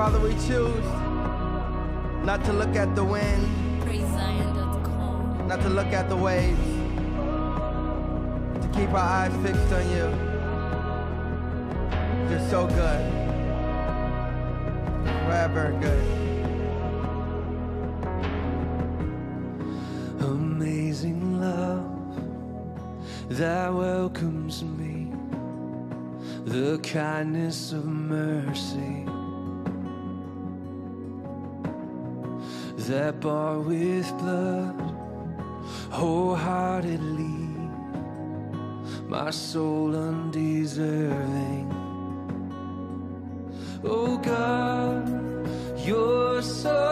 Father, we choose not to look at the wind, not to look at the waves, to keep our eyes fixed on you. You're so good, forever good. Amazing love that welcomes me, the kindness of mercy that bar with blood wholeheartedly. My soul undeserving. Oh God, you're so.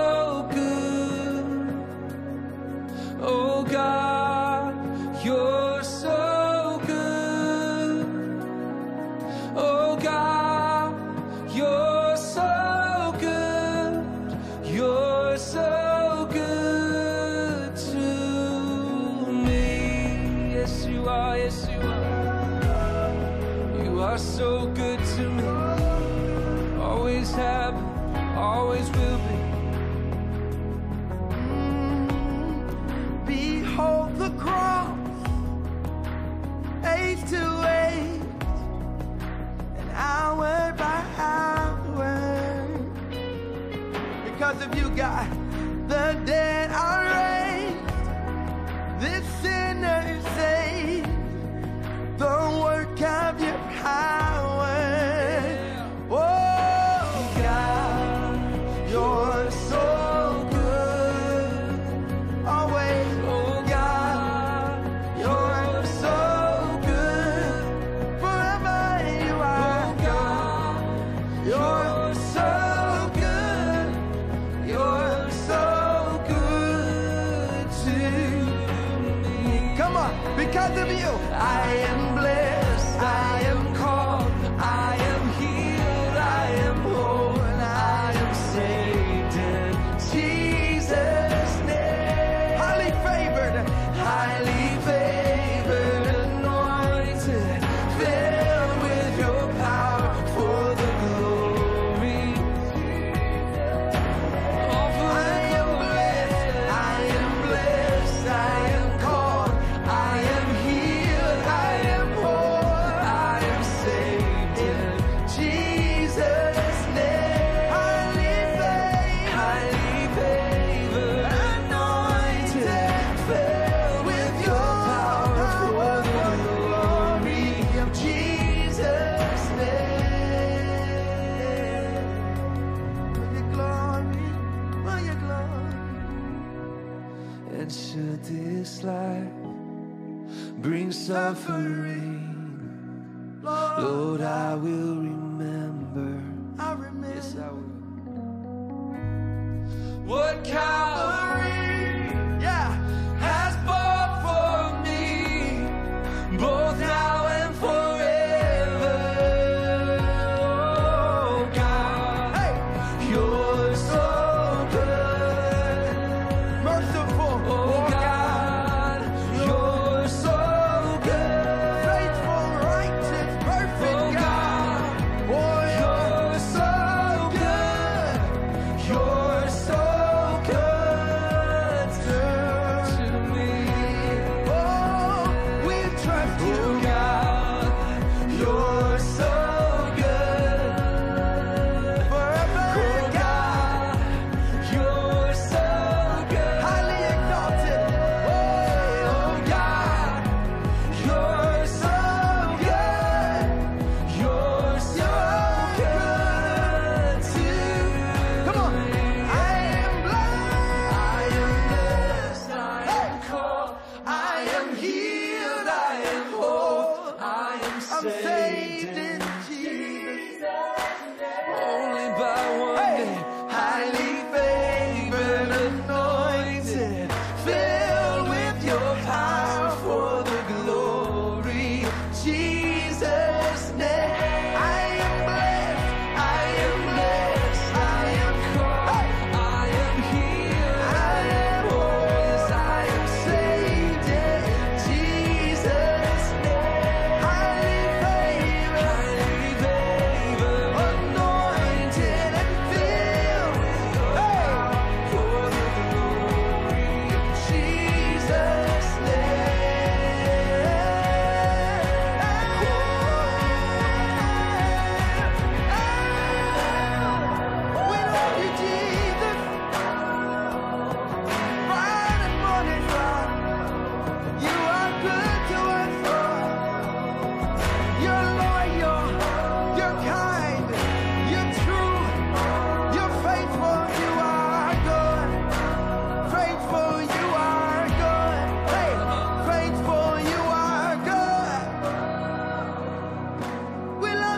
the day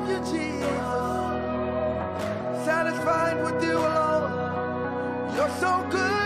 love you, Jesus. Satisfied with you alone. You're so good.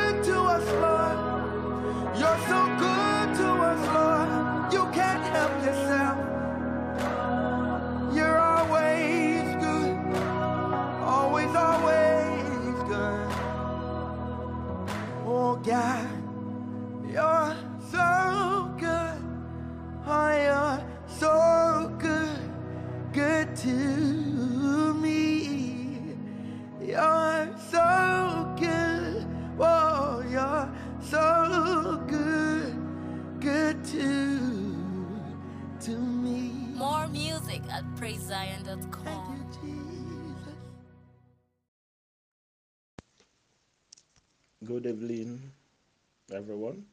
Everyone.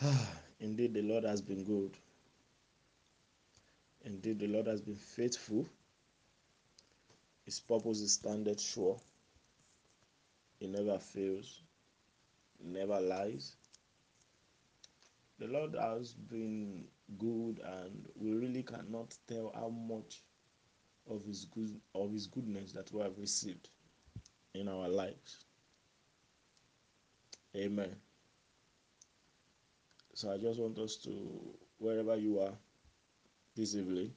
Indeed, the Lord has been good. Indeed, the Lord has been faithful. His purpose is standeth sure. He never fails, he never lies. The Lord has been good, and we really cannot tell how much of His good of His goodness that we have received in our lives. Amen. So I just want us to, wherever you are this evening,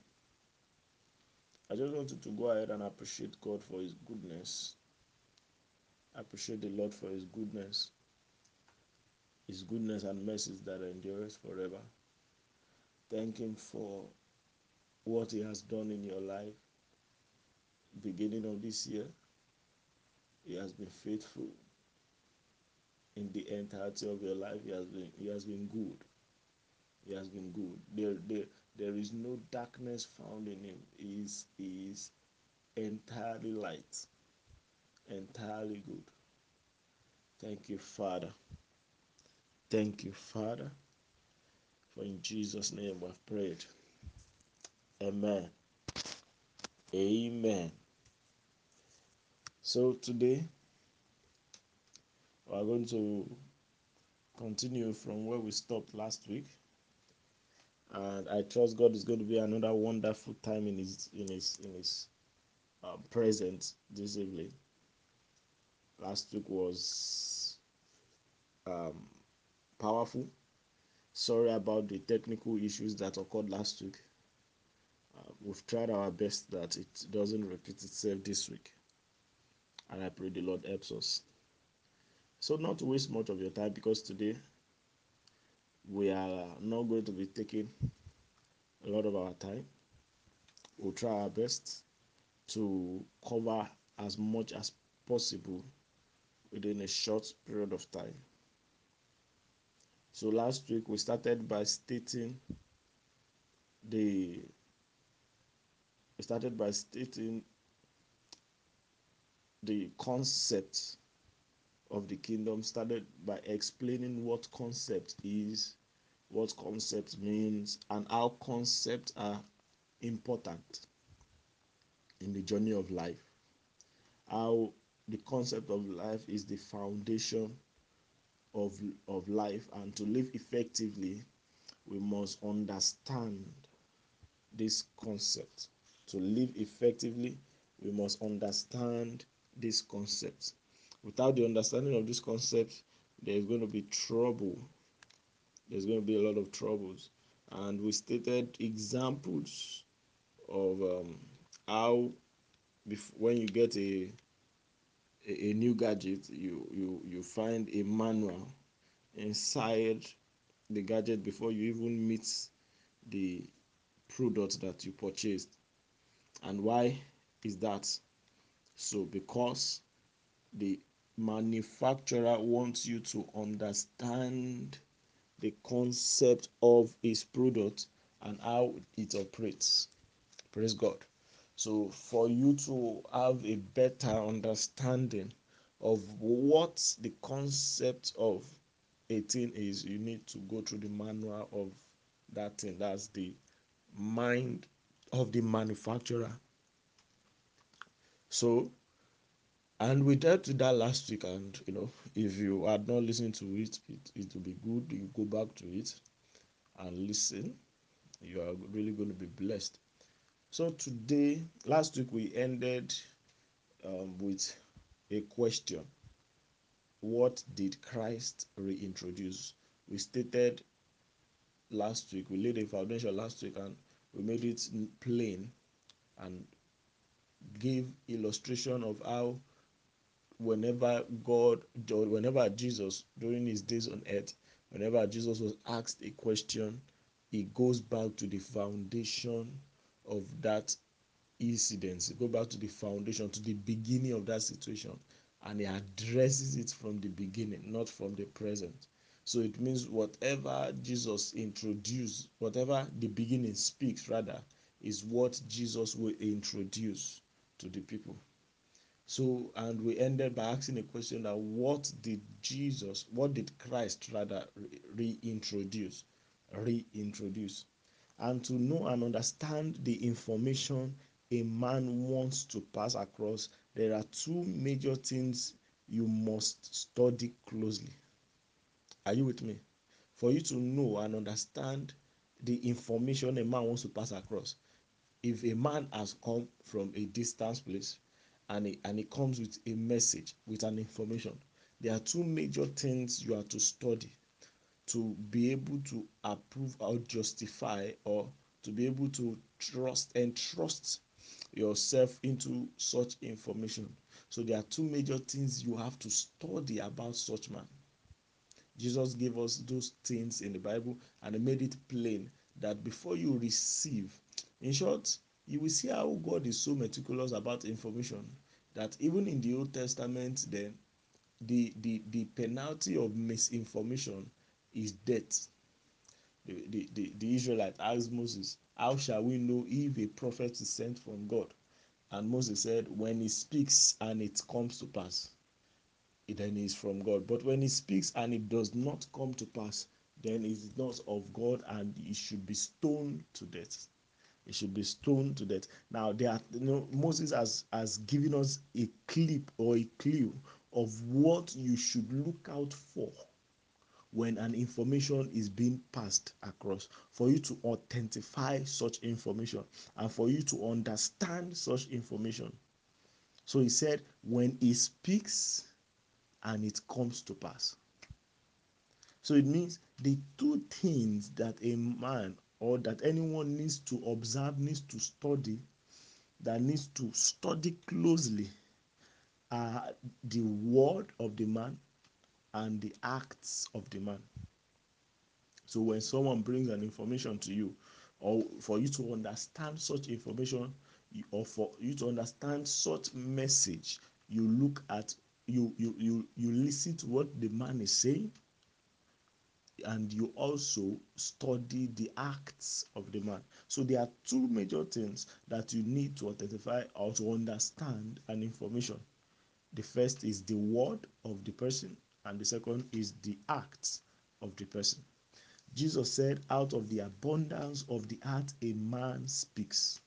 I just want you to go ahead and appreciate God for His goodness. Appreciate the Lord for His goodness, His goodness and mercies that endures forever. Thank Him for what He has done in your life. Beginning of this year, He has been faithful in the entirety of your life. He has been He has been good. He has been good. There, there, there is no darkness found in him. He is, he is entirely light, entirely good. Thank you, Father. Thank you, Father. For in Jesus' name have prayed. Amen. Amen. So today we are going to continue from where we stopped last week. And I trust God is going to be another wonderful time in his in his in his um, presence this evening. Last week was um, powerful. Sorry about the technical issues that occurred last week. Uh, we've tried our best that it doesn't repeat itself this week. And I pray the Lord helps us. So, not to waste much of your time because today we are not going to be taking a lot of our time. We'll try our best to cover as much as possible within a short period of time. So last week we started by stating the we started by stating the concept of the kingdom started by explaining what concept is what concept means and how concepts are important in the journey of life. How the concept of life is the foundation of of life and to live effectively we must understand this concept. To live effectively we must understand this concept without the understanding of this concept there's going to be trouble. There's going to be a lot of troubles. And we stated examples of um, how bef- when you get a, a a new gadget you you you find a manual inside the gadget before you even meet the product that you purchased. And why is that? So because the manufacturer wants you to understand the concept of his product and how it operates. Praise god. So for you to have a better understanding of what the concept of a thing is you need to go through the manual of that thing. That's the mind of the manufacturer. So and we dealt with that last week and you know if you had not listened to it it, it will be good you go back to it and listen. You are really going to be blessed. So today last week we ended um, with a question. What did christ reintroduce? We stated last week we laid a foundation last week and we made it plain and gave illustration of how whenever God, whenever Jesus, during his days on earth, whenever Jesus was asked a question, he goes back to the foundation of that incident. Go back to the foundation, to the beginning of that situation, and he addresses it from the beginning, not from the present. So it means whatever Jesus introduced, whatever the beginning speaks, rather, is what Jesus will introduce to the people. So, and we ended by asking a question that what did Jesus, what did Christ rather reintroduce? Reintroduce. And to know and understand the information a man wants to pass across, there are two major things you must study closely. Are you with me? For you to know and understand the information a man wants to pass across. If a man has come from a distance place and it, and he comes with a message, with an information, there are two major things you have to study to be able to approve or justify or to be able to trust and trust yourself into such information. So there are two major things you have to study about such man. Jesus gave us those things in the Bible and made it plain that before you receive, in short, you will see how God is so meticulous about information that even in the Old Testament, then the the, the penalty of misinformation is death. The, the, the, the Israelite asked Moses, How shall we know if a prophet is sent from God? And Moses said, When he speaks and it comes to pass, then he is from God. But when he speaks and it does not come to pass, then it is not of God and he should be stoned to death. He should be stoned to death. Now, there are, you know, Moses has, has given us a clip or a clue of what you should look out for when an information is being passed across. For you to authentify such information and for you to understand such information. So he said when he speaks and it comes to pass. So it means the two things that a man or that anyone needs to observe needs to study that needs to study closely are the word of the man and the acts of the man. So when someone brings an information to you, or for you to understand such information, or for you to understand such message, you look at you you you you listen to what the man is saying, and you also study the acts of the man. So there are two major things that you need to identify or to understand an information. The first is the word of the person, and the second is the acts of the person. Jesus said, Out of the abundance of the heart, a man speaks.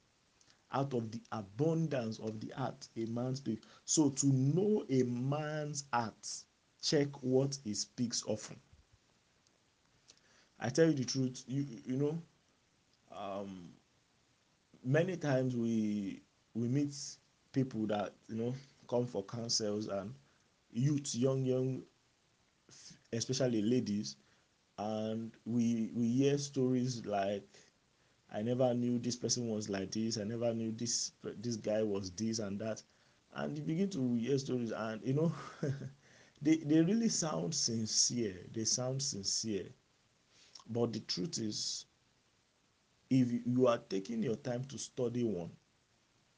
Out of the abundance of the heart, a man speaks. So, to know a man's heart, check what he speaks often. I tell you the truth, you you know, um, many times we we meet people that you know come for counsels and youth, young young, especially ladies, and we we hear stories like i never knew this person was like this. I never knew this this guy was this and that. And you begin to hear stories and you know they they really sound sincere. They sound sincere but the truth is if you are taking your time to study one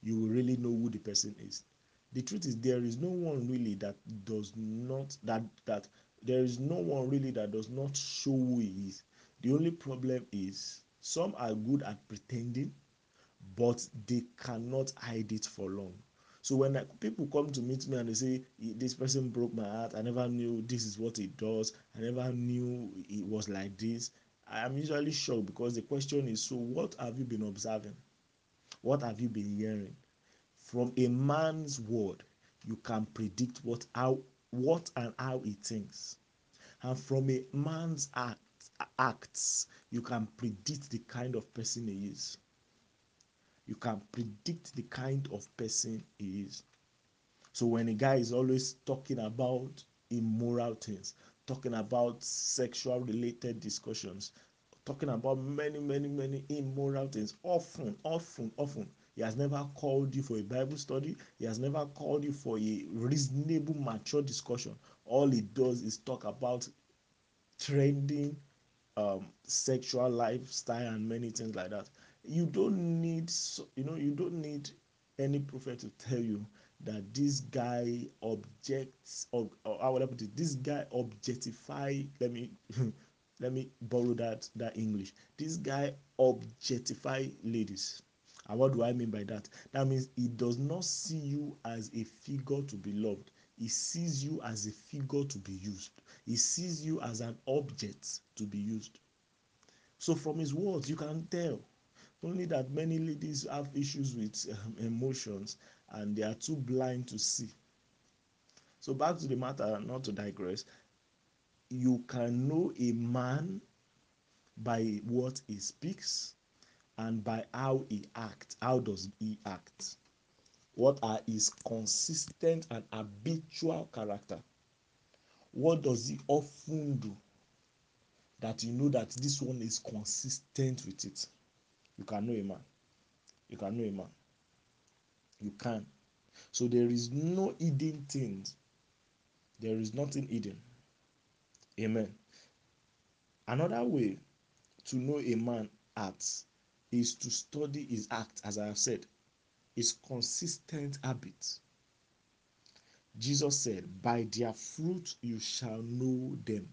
you will really know who the person is the truth is there is no one really that does not that that there is no one really that does not show who he is. The only problem is some are good at pretending, but they cannot hide it for long. So when people come to meet me and they say, This person broke my heart, I never knew this is what he does, I never knew it was like this. I am usually shocked because the question is, So what have you been observing? What have you been hearing? From a man's word, you can predict what how what and how he thinks. And from a man's act, acts, you can predict the kind of person he is. You can predict the kind of person he is. So when a guy is always talking about immoral things, talking about sexual related discussions, talking about many, many, many immoral things, often, often, often, He has never called you for a Bible study. He has never called you for a reasonable, mature discussion. All he does is talk about trending um, sexual lifestyle and many things like that. You don't need, you know, you don't need any prophet to tell you that this guy objects or, or how would I put it? This guy objectify. Let me let me borrow that that English. This guy objectify ladies. And what do I mean by that? That means he does not see you as a figure to be loved. He sees you as a figure to be used. He sees you as an object to be used. So from his words, you can tell. Only that many ladies have issues with um, emotions and they are too blind to see. So back to the matter, not to digress. You can know a man by what he speaks and by how he acts. How does he act? What are his consistent and habitual character? What does he often do? That you know that this one is consistent with it. You can know a man. You can know a man. You can. So there is no hidden things. There is nothing hidden. Amen. Another way to know a man acts is to study his act, as I have said, his consistent habits. Jesus said, By their fruit you shall know them.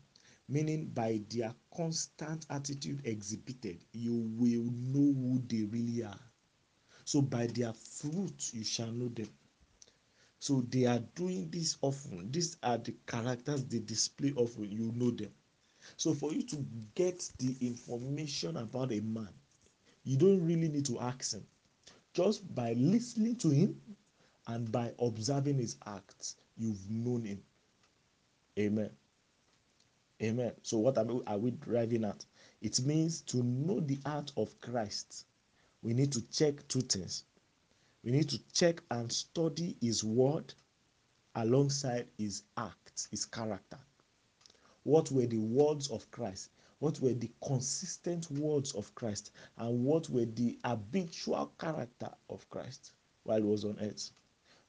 Meaning, by their constant attitude exhibited, you will know who they really are. So, by their fruit you shall know them. So, they are doing this often. These are the characters they display often. You know them. So, for you to get the information about a man, you don't really need to ask him. Just by listening to him and by observing his acts, you've known him. Amen. Amen. So, what are we, driving at? It means to know the art of Christ. We need to check two things. We need to check and study his word alongside his acts, his character. What were the words of Christ? What were the consistent words of Christ? And what were the habitual character of Christ while he was on earth?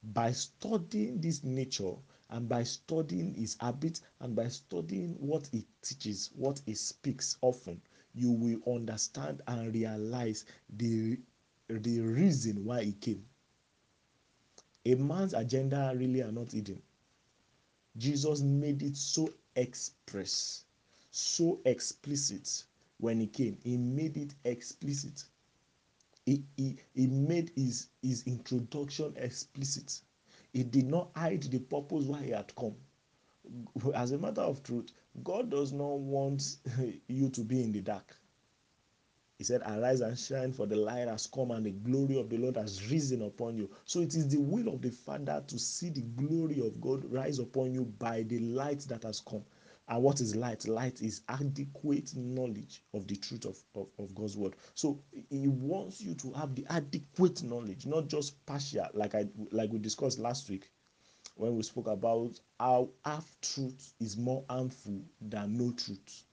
By studying this nature and by studying his habits and by studying what he teaches, what he speaks often, you will understand and realize the, the reason why he came. A man's agenda really are not hidden. Jesus made it so express, so explicit when he came. He made it explicit. He, he, he made his, his introduction explicit. He did not hide the purpose why he had come. As a matter of truth, God does not want you to be in the dark. He said, Arise and shine, for the light has come, and the glory of the Lord has risen upon you. So it is the will of the Father to see the glory of God rise upon you by the light that has come. And what is light? Light is adequate knowledge of the truth of, of, of, God's word. So he wants you to have the adequate knowledge, not just partial, like I like we discussed last week when we spoke about how half truth is more harmful than no truth.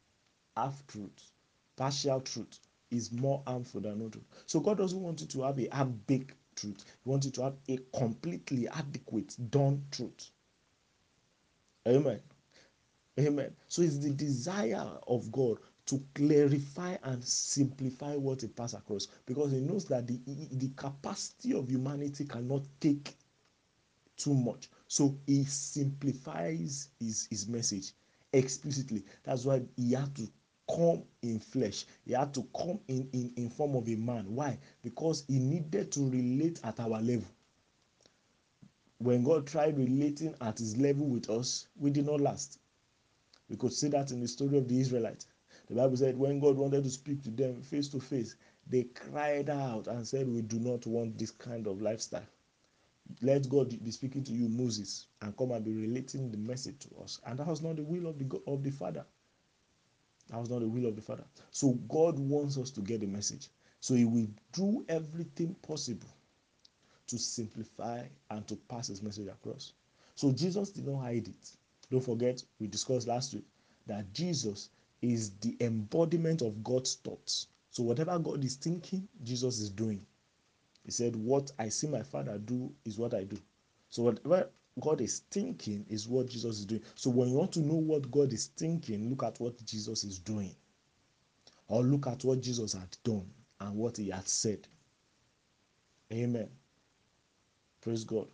Half truth, partial truth is more harmful than no truth. So God doesn't want you to have a half-baked truth. He wants you to have a completely adequate, done truth. Amen. Amen. So it's the desire of God to clarify and simplify what he passes across because he knows that the, the capacity of humanity cannot take too much. So he simplifies his, his message explicitly. That's why he had to come in flesh. He had to come in, in, in form of a man. Why? Because he needed to relate at our level. When God tried relating at his level with us, we did not last. We could see that in the story of the Israelites. The Bible said when God wanted to speak to them face to face, they cried out and said, We do not want this kind of lifestyle. Let God be speaking to you, Moses, and come and be relating the message to us. And that was not the will of the of the Father. That was not the will of the Father. So God wants us to get the message. So He will do everything possible to simplify and to pass His message across. So Jesus did not hide it. Don't forget, we discussed last week that Jesus is the embodiment of God's thoughts. So whatever God is thinking, Jesus is doing. He said, What I see my father do is what I do. So whatever God is thinking is what Jesus is doing. So when you want to know what God is thinking, look at what Jesus is doing. Or look at what Jesus had done and what he had said. Amen. Praise God.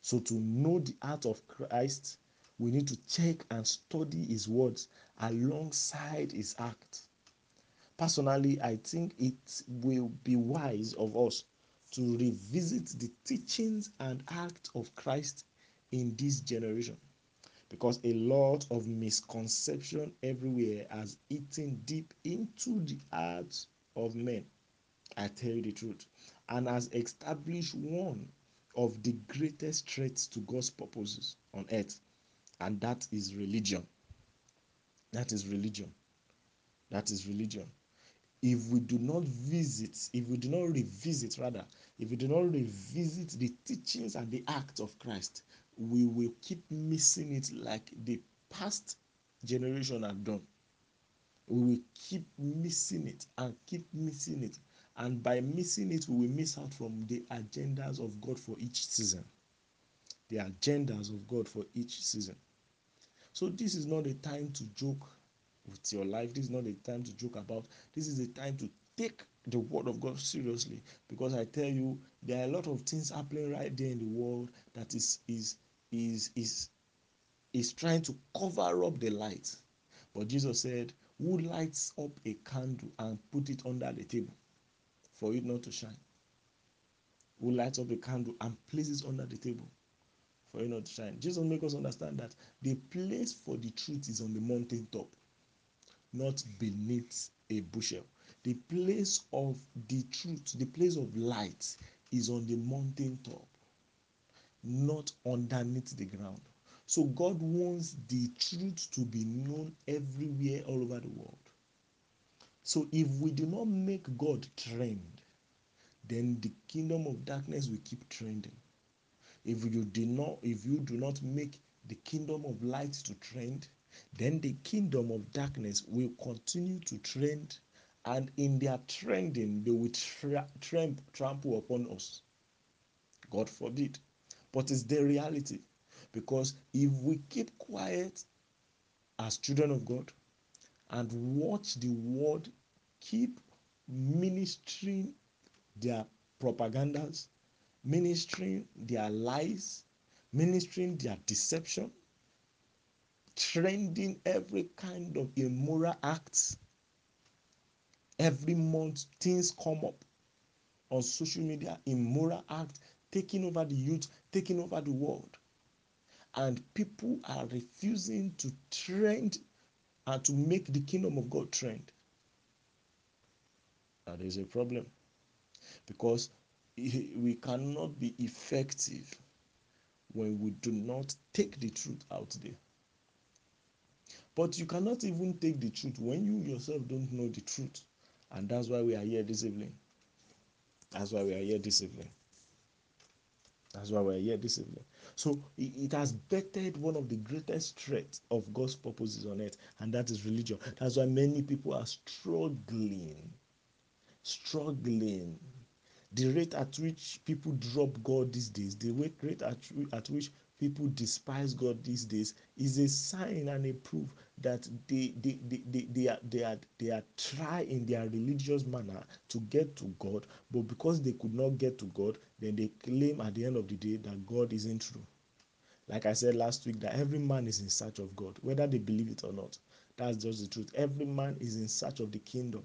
So to know the heart of Christ, we need to check and study his words alongside his act. Personally, I think it will be wise of us to revisit the teachings and act of Christ in this generation because a lot of misconception everywhere has eaten deep into the hearts of men. I tell you the truth, and has established one of the greatest threats to God's purposes on earth, and that is religion. That is religion. That is religion. If we do not visit, if we do not revisit, rather, if we do not revisit the teachings and the acts of Christ, we will keep missing it like the past generation have done. We will keep missing it and keep missing it. And by missing it, we will miss out from the agendas of God for each season. The agendas of God for each season. So, this is not a time to joke with your life. This is not a time to joke about. This is a time to take the word of God seriously because I tell you there are a lot of things happening right there in the world that is is is is is trying to cover up the light. But Jesus said, "Who lights up a candle and put it under the table for it not to shine? Who lights up a candle and places under the table for it not to shine?" Jesus make us understand that the place for the truth is on the mountain top not beneath a bushel. The place of the truth, the place of light is on the mountain top, not underneath the ground. So God wants the truth to be known everywhere, all over the world. So if we do not make God trend, then the kingdom of darkness will keep trending. If you do not, if you do not make the kingdom of light to trend, then the kingdom of darkness will continue to trend, and in their trending, they will tra- tramp, trample upon us. God forbid. But it's the reality. Because if we keep quiet as children of God and watch the world keep ministering their propagandas, ministering their lies, ministering their deception, trending every kind of immoral acts. Every month, things come up on social media, immoral act, taking over the youth, taking over the world. And people are refusing to trend and to make the kingdom of God trend. That is a problem because we cannot be effective when we do not take the truth out there. But you cannot even take the truth when you yourself don't know the truth. And that's why we are here this evening. That's why we are here this evening. That's why we are here this evening. So it, has bettered one of the greatest threats of God's purposes on earth, and that is religion. That's why many people are struggling. Struggling. The rate at which people drop God these days, the rate at, at which people despise God these days is a sign and a proof that they they, they, they, they are they are they are trying in their religious manner to get to God, but because they could not get to God, then they claim at the end of the day that God isn't true. Like I said last week, that every man is in search of God, whether they believe it or not. That's just the truth. Every man is in search of the kingdom,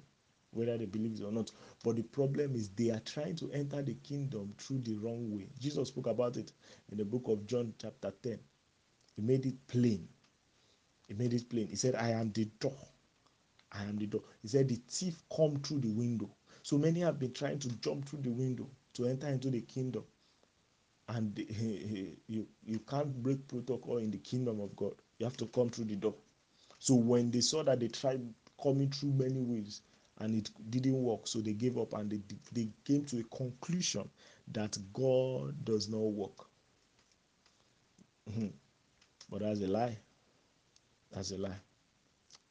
whether they believe it or not. But the problem is they are trying to enter the kingdom through the wrong way. Jesus spoke about it in the book of John, chapter 10. He made it plain. He made it plain. He said, I am the door. I am the door. He said, The thief come through the window. So many have been trying to jump through the window to enter into the kingdom. And you, you can't break protocol in the kingdom of God. You have to come through the door. So when they saw that they tried coming through many ways and it didn't work, so they gave up and they, they came to a conclusion that God does not work. Mm-hmm. But that's a lie. That's a lie.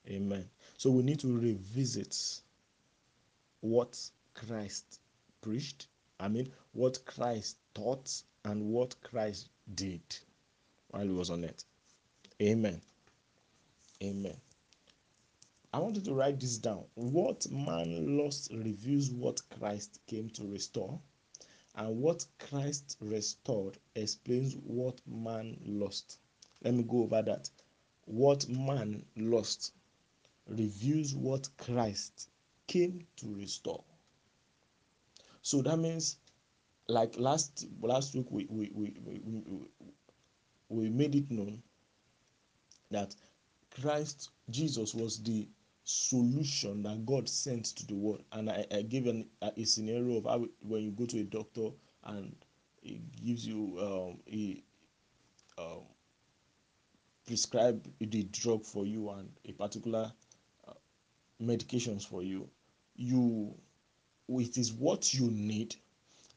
Amen. So we need to revisit what Christ preached, I mean, what Christ taught and what Christ did while he was on earth. Amen. Amen. I want you to write this down. What man lost reveals what Christ came to restore, and what Christ restored explains what man lost. Let me go over that. What man lost reveals what Christ came to restore. So that means, like last last week, we we we we, we, we made it known that Christ Jesus was the solution that God sent to the world. And I, I gave an, a, a scenario of how when you go to a doctor and he gives you um, he um, prescribe the drug for you and a particular uh, medications for you, you it is what you need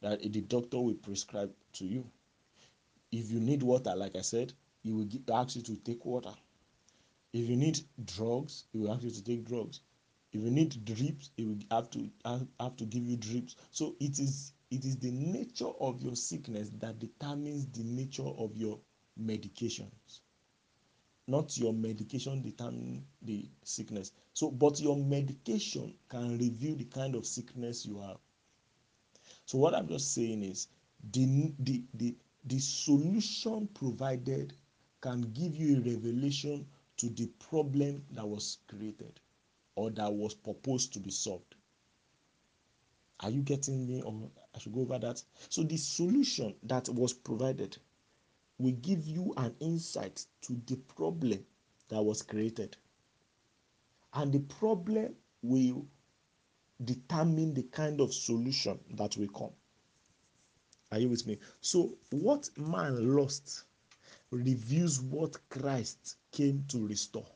that the doctor will prescribe to you. If you need water, like I said, he will give, ask you to take water. If you need drugs, he will ask you to take drugs. If you need drips, he will have to have, to give you drips. So it is it is the nature of your sickness that determines the nature of your medications. Not your medication determine the sickness. So, but your medication can reveal the kind of sickness you have. So what I'm just saying is the the the, the solution provided can give you a revelation to the problem that was created or that was proposed to be solved. Are you getting me or I should go over that? So the solution that was provided will give you an insight to the problem that was created. And the problem will determine the kind of solution that will come. Are you with me? So, what man lost reveals what Christ came to restore.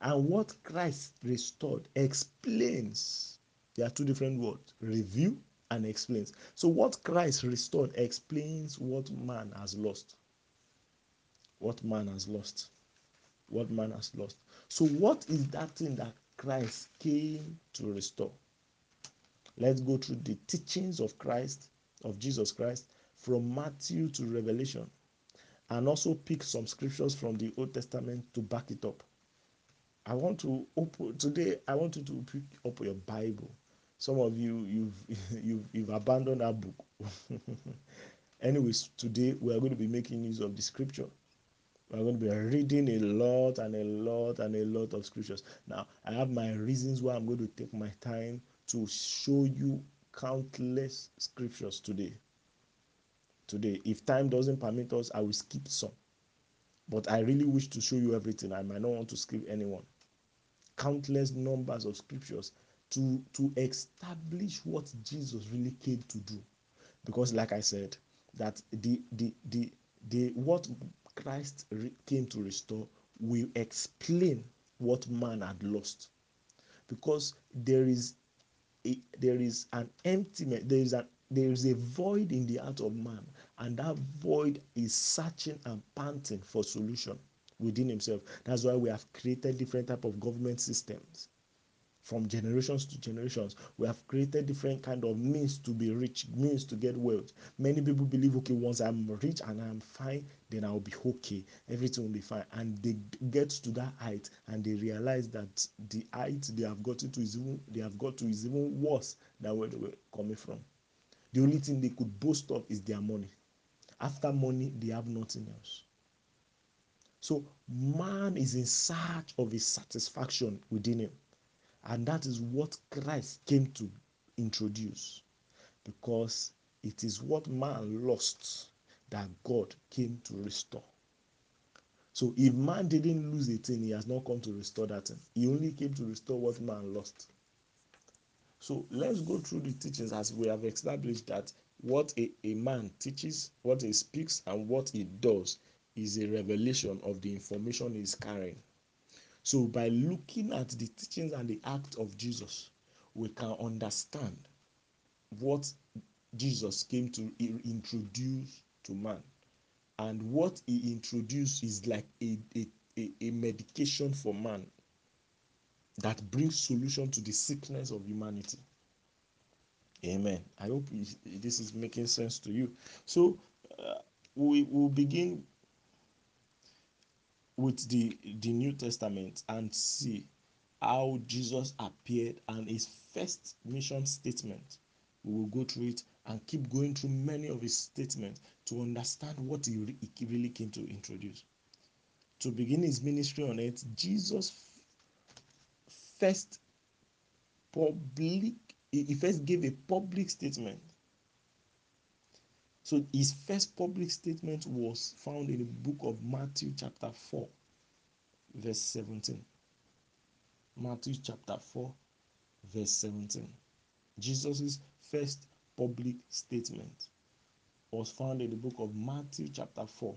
And what Christ restored explains. There are two different words review and explains. So, what Christ restored explains what man has lost. What man has lost. What man has lost. So, what is that thing that Christ came to restore? Let's go through the teachings of Christ, of Jesus Christ, from Matthew to Revelation, and also pick some scriptures from the Old Testament to back it up. I want to open today. I want you to pick up your Bible. Some of you, you've you've, you've abandoned that book. Anyways, today we are going to be making use of the scripture. We're going to be reading a lot and a lot and a lot of scriptures. Now, I have my reasons why I'm going to take my time to show you countless scriptures today. Today, if time doesn't permit us, I will skip some. But I really wish to show you everything. I might not want to skip anyone. Countless numbers of scriptures to to establish what Jesus really came to do. Because, like I said, that the the the the what Christ re- came to restore will explain what man had lost. Because there is a, there is an emptiness, there is a there is a void in the heart of man, and that void is searching and panting for solution within himself. That's why we have created different type of government systems. From generations to generations we have created different kind of means to be rich means to get wealth. Many people believe okay once i'm rich and i'm fine then i'll be okay. Everything will be fine. And they get to that height and they realize that the height they have gotten to is even they have got to is even worse than where they were coming from the only thing they could boast of is their money after money they have nothing else so man is in search of his satisfaction within him and that is what Christ came to introduce because it is what man lost that God came to restore. So if man didn't lose a thing, he has not come to restore that thing. He only came to restore what man lost. So let's go through the teachings as we have established that what a, a man teaches, what he speaks, and what he does is a revelation of the information he's carrying. So, by looking at the teachings and the act of Jesus, we can understand what Jesus came to introduce to man. And what he introduced is like a, a, a, a medication for man that brings solution to the sickness of humanity. Amen. I hope this is making sense to you. So uh, we will begin with the the New Testament and see how Jesus appeared and his first mission statement. We will go through it and keep going through many of his statements to understand what he, re- he really came to introduce. To begin his ministry on earth, Jesus first public he first gave a public statement. So his first public statement was found in the book of Matthew chapter 4 verse 17. Matthew chapter 4 verse 17. Jesus' first public statement was found in the book of Matthew chapter 4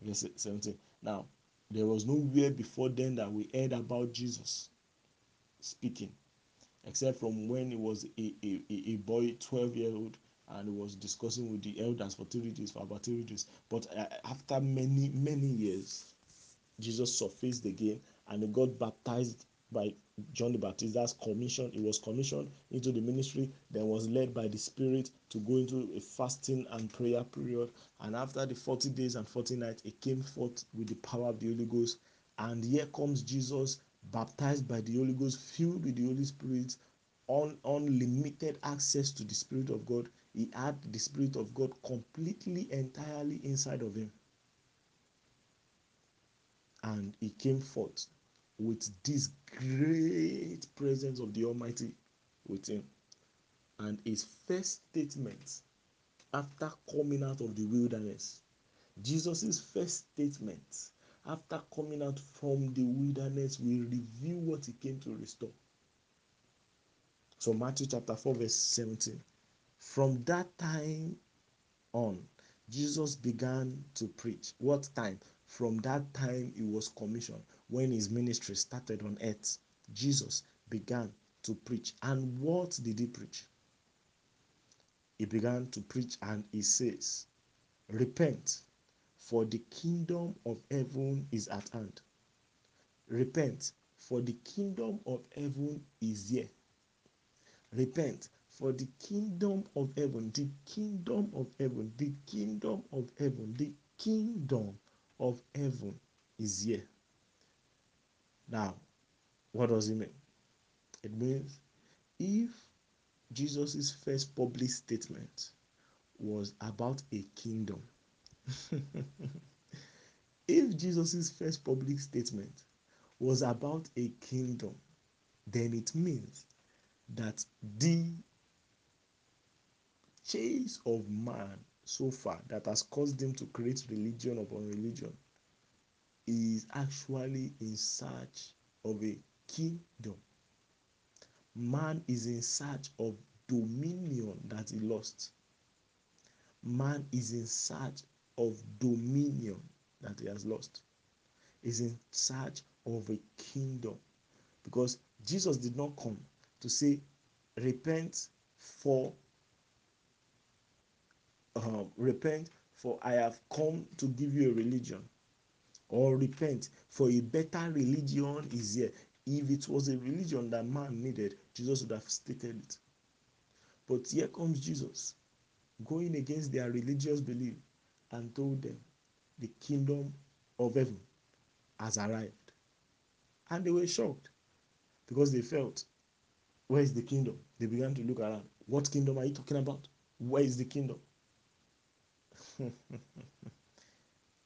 verse 17. Now, there was nowhere before then that we heard about Jesus speaking except from when he was a, a, a, boy 12 year old and was discussing with the elders for three days for about three days. But uh, after many many years jesus surfaced again and he got baptized by john the baptist. That's commission he was commissioned into the ministry then was led by the spirit to go into a fasting and prayer period. And after the 40 days and 40 nights he came forth with the power of the holy ghost. And here comes jesus baptized by the holy ghost filled with the holy spirit un, unlimited access to the spirit of god he had the spirit of god completely entirely inside of him and he came forth with this great presence of the almighty within. and his first statement after coming out of the wilderness jesus' first statement after coming out from the wilderness will reveal what he came to restore so matthew chapter 4 verse 17 from that time on, Jesus began to preach. What time? From that time he was commissioned. When his ministry started on earth, Jesus began to preach. And what did he preach? He began to preach and he says, Repent, for the kingdom of heaven is at hand. Repent, for the kingdom of heaven is here. Repent, for the kingdom of heaven, the kingdom of heaven, the kingdom of heaven, the kingdom of heaven is here. Now, what does it mean? It means if Jesus' first public statement was about a kingdom, if Jesus' first public statement was about a kingdom, then it means that the chase of man so far that has caused him to create religion upon religion is actually in search of a kingdom. Man is in search of dominion that he lost. Man is in search of dominion that he has lost. Is in search of a kingdom. Because Jesus did not come to say, Repent for um, repent for I have come to give you a religion or repent for a better religion is here. If it was a religion that man needed Jesus would have stated it. But here comes Jesus going against their religious belief and told them the kingdom of heaven has arrived. And they were shocked because they felt where is the kingdom? They began to look around. What kingdom are you talking about? Where is the kingdom?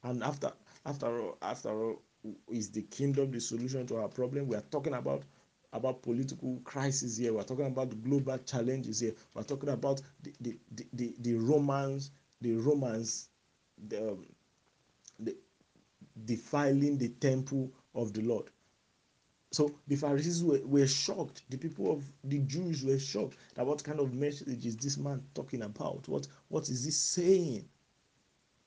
And after after all after all is the kingdom the solution to our problem? We are talking about about political crisis here. We're talking about global challenges here. We're talking about the the the, the, the romans the romans the, um, the defiling the temple of the lord so the pharisees were, were shocked the people of the jews were shocked that what kind of message is this man talking about what what is he saying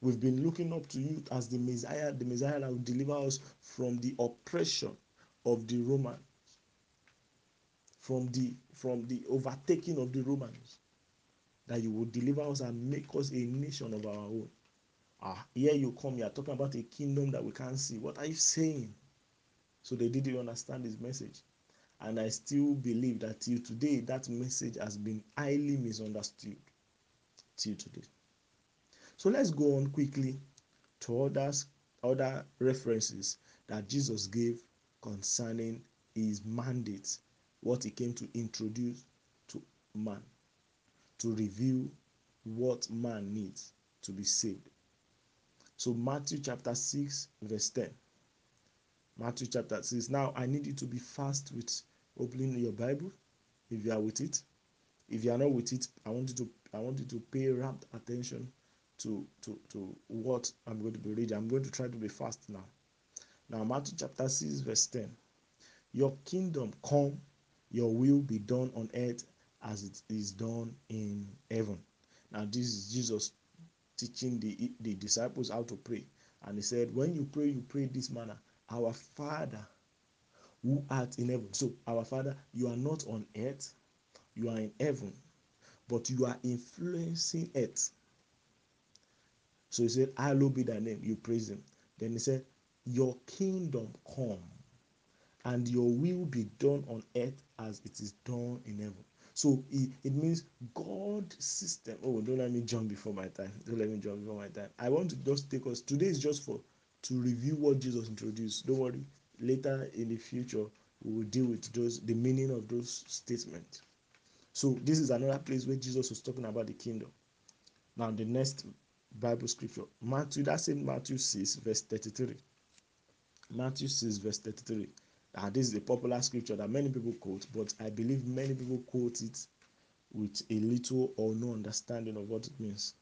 We've been looking up to you as the Messiah, the Messiah that will deliver us from the oppression of the Romans, from the from the overtaking of the Romans. That you will deliver us and make us a nation of our own. Ah, here you come, you are talking about a kingdom that we can't see. What are you saying? So they didn't understand his message. And I still believe that till today, that message has been highly misunderstood. Till today. So let's go on quickly to others, other references that Jesus gave concerning his mandate, what he came to introduce to man, to reveal what man needs to be saved. So, Matthew chapter 6, verse 10. Matthew chapter 6. Now, I need you to be fast with opening your Bible if you are with it. If you are not with it, I want you to I want you to pay rapt attention to to to what I'm going to be reading. I'm going to try to be fast now. Now, Matthew chapter 6, verse 10. Your kingdom come, your will be done on earth as it is done in heaven. Now, this is Jesus teaching the, the disciples how to pray. And he said, When you pray, you pray this manner Our Father who art in heaven. So, our Father, you are not on earth, you are in heaven, but you are influencing earth. So he said, Hallowed be thy name. You praise him. Then he said, Your kingdom come and your will be done on earth as it is done in heaven. So it, it means God system. Oh, don't let me jump before my time. Don't let me jump before my time. I want to just take us today is just for to review what Jesus introduced. Don't worry. Later in the future, we will deal with those the meaning of those statements. So this is another place where Jesus was talking about the kingdom. Now the next Bible scripture, Matthew, that's in Matthew 6, verse 33. Matthew 6, verse 33. And this is a popular scripture that many people quote, but I believe many people quote it with a little or no understanding of what it means.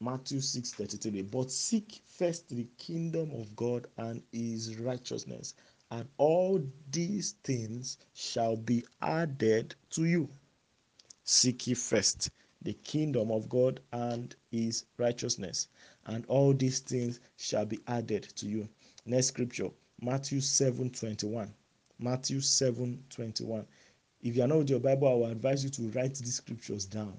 Matthew 6 33. But seek first the kingdom of God and his righteousness, and all these things shall be added to you. Seek ye first the kingdom of God and his righteousness, and all these things shall be added to you. Next scripture, Matthew 7 21. Matthew 7 21. If you are not with your Bible, I will advise you to write these scriptures down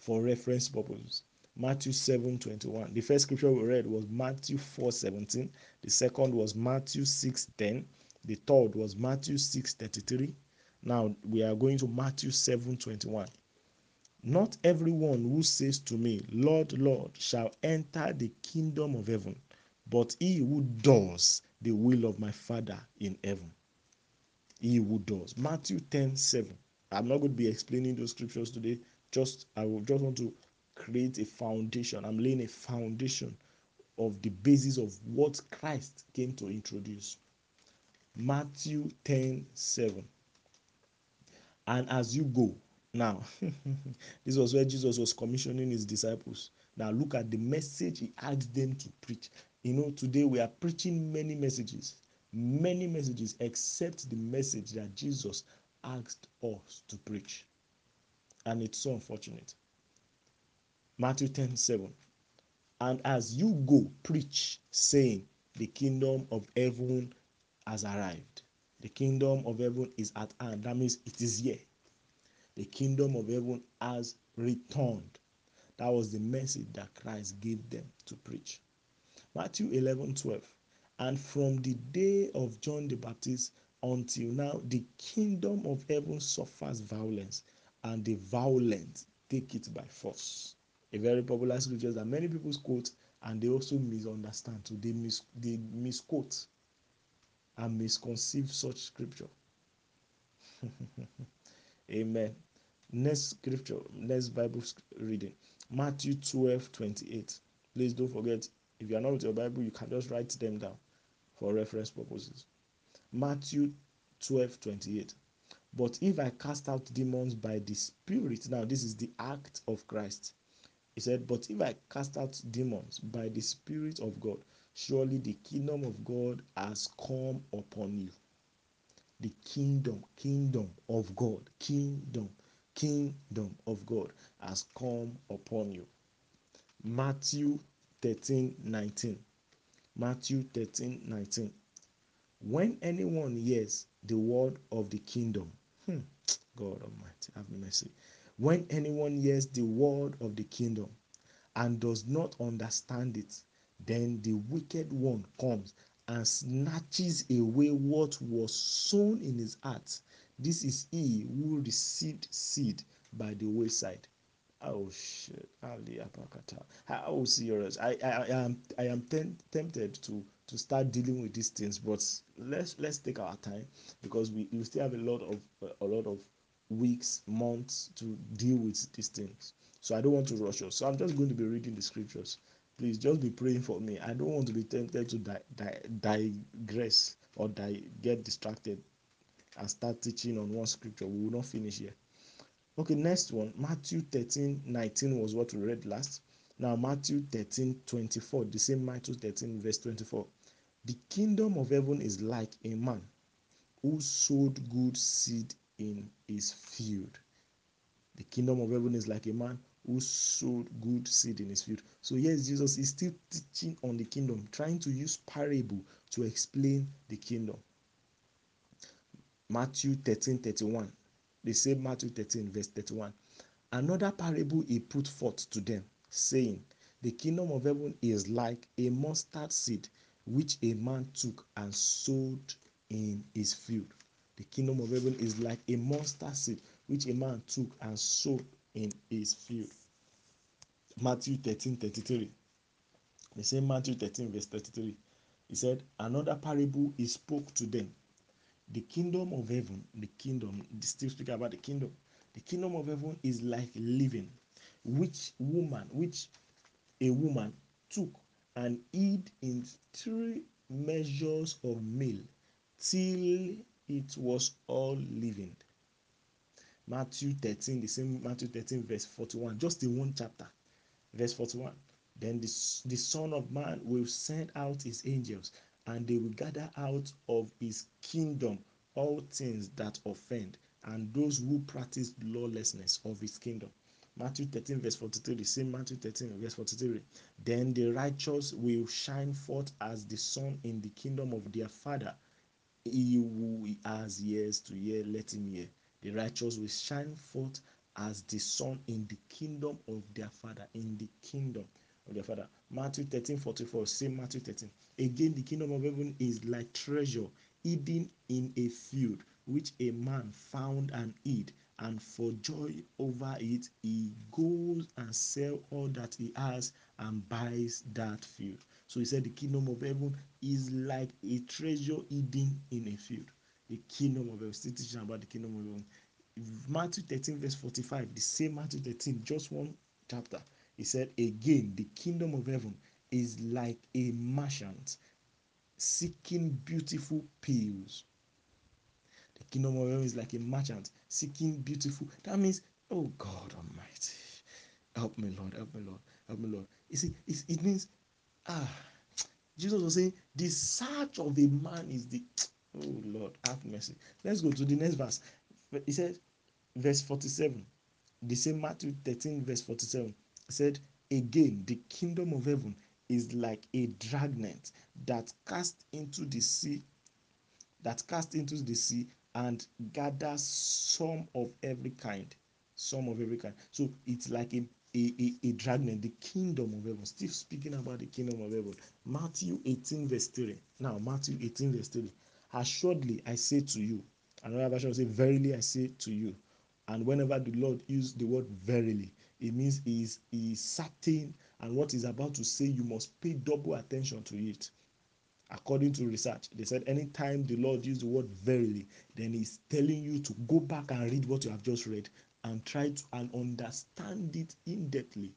for reference purposes. Matthew 7 21. The first scripture we read was Matthew 4 17. The second was Matthew 6 10. The third was Matthew 6 33. Now we are going to Matthew 7 21. Not everyone who says to me, Lord, Lord, shall enter the kingdom of heaven, but he who does the will of my Father in heaven. He who does. Matthew 10 7. I'm not going to be explaining those scriptures today. Just I will just want to create a foundation. I'm laying a foundation of the basis of what Christ came to introduce. Matthew 10 7. And as you go, now, this was where Jesus was commissioning his disciples. Now, look at the message he asked them to preach. You know, today we are preaching many messages, many messages, except the message that Jesus asked us to preach. And it's so unfortunate. Matthew 10 7. And as you go, preach, saying, The kingdom of heaven has arrived. The kingdom of heaven is at hand. That means it is here the kingdom of heaven has returned. That was the message that Christ gave them to preach. Matthew 11 12. And from the day of John the Baptist until now, the kingdom of heaven suffers violence, and the violent take it by force. A very popular scripture that many people quote and they also misunderstand. So they, mis- they misquote and misconceive such scripture. Amen. Next scripture, next Bible reading Matthew 12 28. Please don't forget, if you are not with your Bible, you can just write them down for reference purposes. Matthew 12 28. But if I cast out demons by the Spirit, now this is the act of Christ. He said, But if I cast out demons by the Spirit of God, surely the kingdom of God has come upon you. The kingdom, kingdom of God, kingdom kingdom of God has come upon you. Matthew 13 19. Matthew 13 19. When anyone hears the word of the kingdom, hmm, God Almighty, have mercy. When anyone hears the word of the kingdom and does not understand it, then the wicked one comes and snatches away what was sown in his heart. This is he who received seed by the wayside. Oh shit, Ali Apakata. How ah, oh, serious? I, I, I am I am tem- tempted to to start dealing with these things, but let's let's take our time because we, we still have a lot of a lot of weeks, months to deal with these things. So I don't want to rush us. So I'm just going to be reading the scriptures. Please just be praying for me. I don't want to be tempted to di- di- digress or di- get distracted and start teaching on one scripture. We will not finish here. Okay, next one. Matthew 13 19 was what we read last. Now, Matthew 13 24, the same Matthew 13, verse 24. The kingdom of heaven is like a man who sowed good seed in his field. The kingdom of heaven is like a man who sowed good seed in his field. So, yes, Jesus is still teaching on the kingdom, trying to use parable to explain the kingdom. Matthew 13 31. The same Matthew 13, verse 31. Another parable he put forth to them, saying, The kingdom of heaven is like a mustard seed which a man took and sowed in his field. The kingdom of heaven is like a mustard seed which a man took and sowed in his field. Matthew 13 33. The same Matthew 13, verse 33. He said, Another parable he spoke to them. The kingdom of heaven, the kingdom, still speaking about the kingdom. The kingdom of heaven is like living, which woman, which a woman took and hid in three measures of meal till it was all leavened. Matthew 13, the same Matthew 13, verse 41, just in one chapter, verse 41. Then the, the Son of Man will send out his angels, and they will gather out of his kingdom all things that offend, and those who practice lawlessness of his kingdom. Matthew 13, verse 43, the same Matthew 13, verse 43. Then the righteous will shine forth as the sun in the kingdom of their Father. He who has ears to hear, let him hear. The righteous will shine forth as the sun in the kingdom of their Father. In the kingdom of their Father. Matthew 13, 44, same Matthew 13. Again, the kingdom of heaven is like treasure hidden in a field, which a man found and hid and for joy over it he goes and sell all that he has and buys that field so he said the kingdom of heaven is like a treasure hidden in a field the kingdom of heaven still teaching about the kingdom of heaven matthew 13 verse 45 the same matthew 13 just one chapter he said again the kingdom of heaven is like a merchant seeking beautiful pearls the kingdom of heaven is like a merchant seeking beautiful. That means, oh God Almighty, help me, Lord, help me, Lord, help me, Lord. You see, it, it means, ah, Jesus was saying, the search of a man is the, oh Lord, have mercy. Let's go to the next verse. He said, verse 47, the same Matthew 13, verse 47, said, again, the kingdom of heaven is like a dragnet that cast into the sea, that cast into the sea and gathers some of every kind some of every kind. So it's like a a, a, a dragnet the kingdom of heaven. Still speaking about the kingdom of heaven. Matthew 18 verse 3 now matthew 18 verse 3 assuredly i say to you another version will say verily i say to you and whenever the lord used the word verily it means he is, he is certain and what he's about to say you must pay double attention to it. According to research they said anytime the lord used the word verily then he's telling you to go back and read what you have just read and try to and understand it in depthly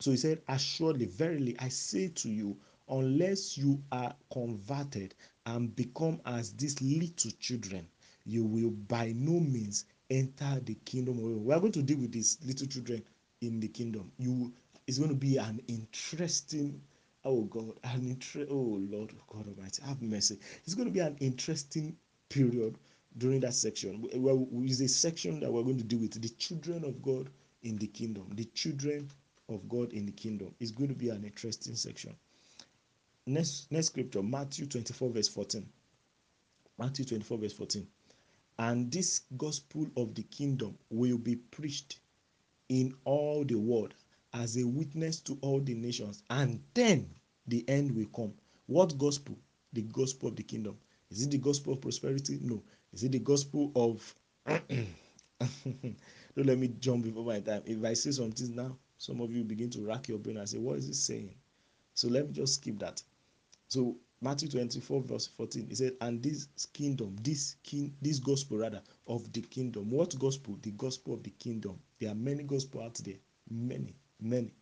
so he said assuredly verily i say to you unless you are converted and become as these little children you will by no means enter the kingdom of we are going to deal with these little children in the kingdom. You it's going to be an interesting oh god an inter- oh lord oh god almighty have mercy. It's going to be an interesting period during that section. Well is a section that we're going to deal with the children of god in the kingdom. The children of god in the kingdom. Is going to be an interesting section. Next next scripture matthew 24 verse 14 matthew 24 verse 14 and this gospel of the kingdom will be preached in all the world as a witness to all the nations and then the end will come What gospel? The gospel of the kingdom. Is it the gospel of prosperity? No. Is it the gospel of. Don't let me jump before my time. If I say something now, some of you begin to rack your brain and say, What is he saying? So let me just skip that. So Matthew 24, verse 14, he said, And this kingdom, this king, this gospel rather of the kingdom. What gospel? The gospel of the kingdom. There are many gospel out there. Many, many.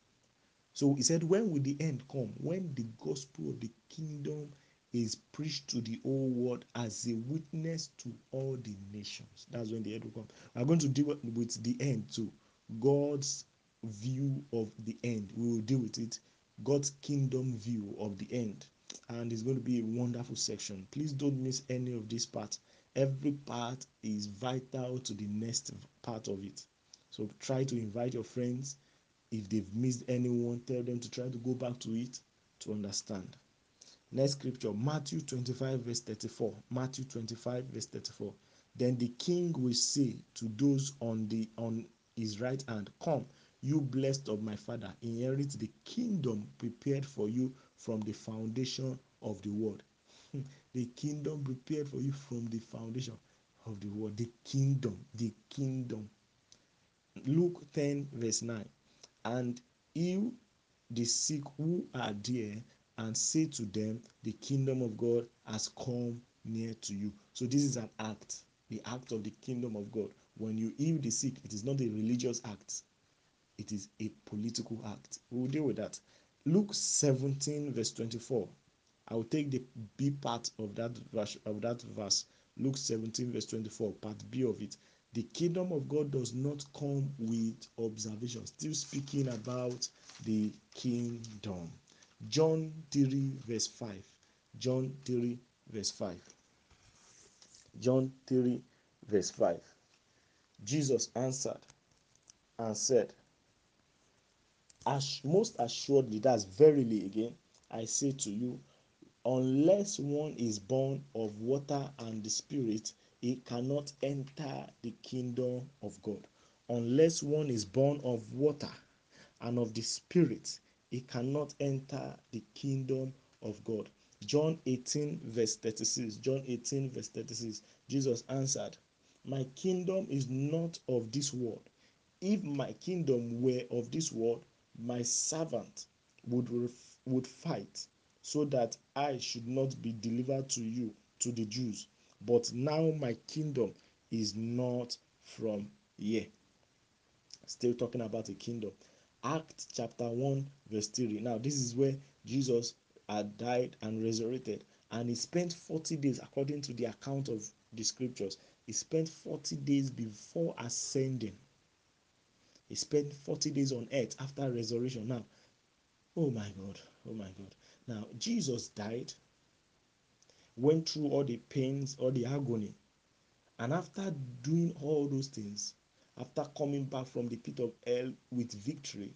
So he said, When will the end come? When the gospel of the kingdom is preached to the whole world as a witness to all the nations. That's when the end will come. We're going to deal with the end too. God's view of the end. We will deal with it. God's kingdom view of the end. And it's going to be a wonderful section. Please don't miss any of this part. Every part is vital to the next part of it. So try to invite your friends. If they've missed anyone, tell them to try to go back to it to understand. Next scripture, Matthew 25, verse 34. Matthew 25, verse 34. Then the king will say to those on the on his right hand, Come, you blessed of my father, inherit the kingdom prepared for you from the foundation of the world. the kingdom prepared for you from the foundation of the world. The kingdom, the kingdom. Luke 10, verse 9. And you, the sick who are there, and say to them, The kingdom of God has come near to you. So, this is an act, the act of the kingdom of God. When you heal the sick, it is not a religious act, it is a political act. We will deal with that. Luke 17, verse 24. I will take the B part of that verse of that verse. Luke 17, verse 24, part B of it. The kingdom of God does not come with observation. Still speaking about the kingdom. John 3, verse 5. John 3, verse 5. John 3, verse 5. Jesus answered and said, As most assuredly, that's verily again, I say to you, unless one is born of water and the spirit, he cannot enter the kingdom of God. Unless one is born of water and of the spirit, he cannot enter the kingdom of God. John 18, verse 36. John 18, verse 36. Jesus answered, My kingdom is not of this world. If my kingdom were of this world, my servant would, ref- would fight so that I should not be delivered to you, to the Jews. But now my kingdom is not from here. Still talking about a kingdom. Acts chapter 1, verse 3. Now, this is where Jesus had died and resurrected, and he spent 40 days, according to the account of the scriptures. He spent 40 days before ascending. He spent 40 days on earth after resurrection. Now, oh my God, oh my God. Now, Jesus died, went through all the pains, all the agony, and after doing all those things, after coming back from the pit of hell with victory,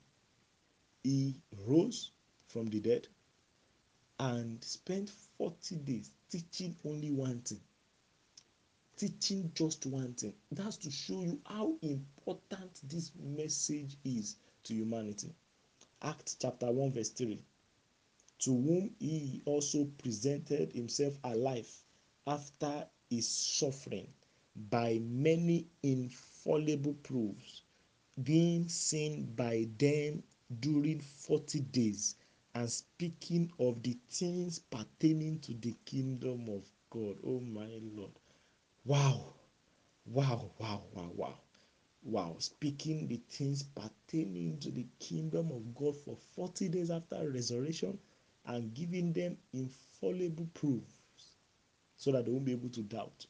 he rose from the dead and spent 40 days teaching only one thing. Teaching just one thing. That's to show you how important this message is to humanity. Acts chapter 1, verse 3. To whom he also presented himself alive after his suffering by many infallible proofs, being seen by them during 40 days, and speaking of the things pertaining to the kingdom of God. Oh my Lord. Wow. Wow, wow, wow, wow. Wow. Speaking the things pertaining to the kingdom of God for 40 days after resurrection and giving them infallible proofs so that they won't be able to doubt.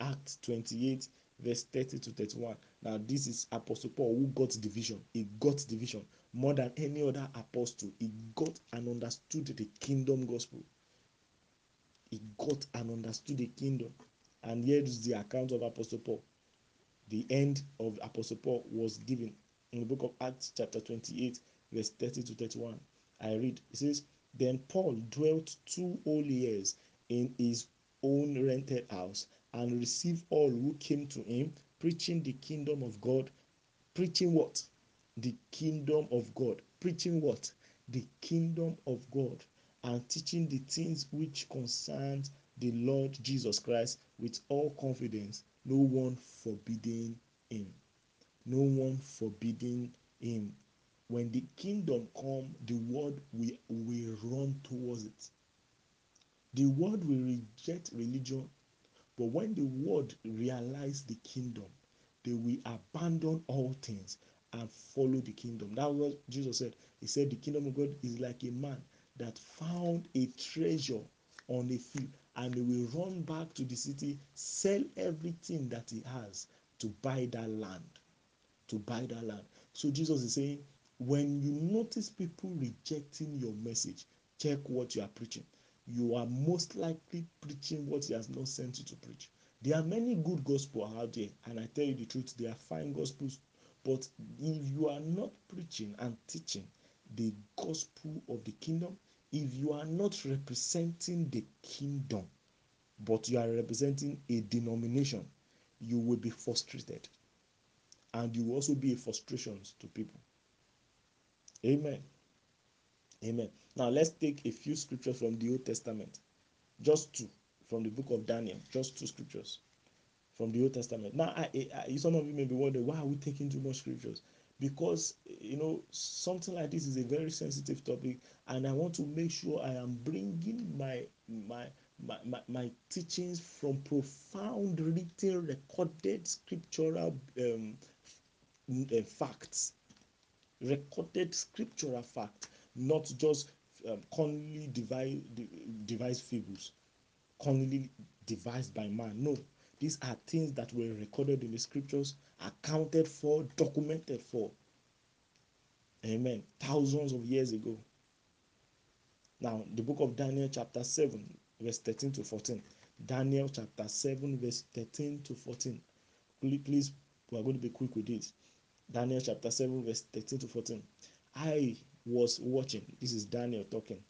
Acts 28, verse 30 to 31. Now, this is Apostle Paul who got division. He got division more than any other apostle. He got and understood the kingdom gospel. He got and understood the kingdom. And here is the account of Apostle Paul. The end of Apostle Paul was given in the book of Acts, chapter 28, verse 30 to 31. I read, it says, Then Paul dwelt two whole years in his own rented house and received all who came to him, preaching the kingdom of God. Preaching what? The kingdom of God. Preaching what? The kingdom of God. and teaching the things which concern the Lord Jesus Christ with all confidence, no one forbidding him. No one forbidding him. When the kingdom come, the world will, will run towards it. The world will reject religion, but when the world realize the kingdom, they will abandon all things and follow the kingdom. That's what Jesus said. He said, The kingdom of God is like a man that found a treasure on a field and he will run back to the city, sell everything that he has to buy that land. To buy that land. So Jesus is saying, when you notice people rejecting your message, check what you are preaching. You are most likely preaching what he has not sent you to preach. There are many good gospel out there, and I tell you the truth, they are fine gospels. But if you are not preaching and teaching the gospel of the kingdom, if you are not representing the kingdom, but you are representing a denomination, you will be frustrated. And you will also be a frustration to people. Amen. Amen. Now let's take a few scriptures from the Old Testament. Just two from the book of Daniel. Just two scriptures from the Old Testament. Now, I, I, some of you may be wondering why are we taking too much scriptures? Because you know something like this is a very sensitive topic, and I want to make sure I am bringing my my my, my, my teachings from profound written recorded scriptural um, uh, facts. Recorded scriptural fact not just um, cunningly devised, devised fables. Cunningly devised by man. No these are things that were recorded in the scriptures accounted for documented for. Amen. Thousands of years ago. Now the book of daniel chapter 7 verse 13 to 14 daniel chapter 7 verse 13 to 14 please we are going to be quick with this. Daniel chapter 7, verse 13 to 14. I was watching, this is Daniel talking,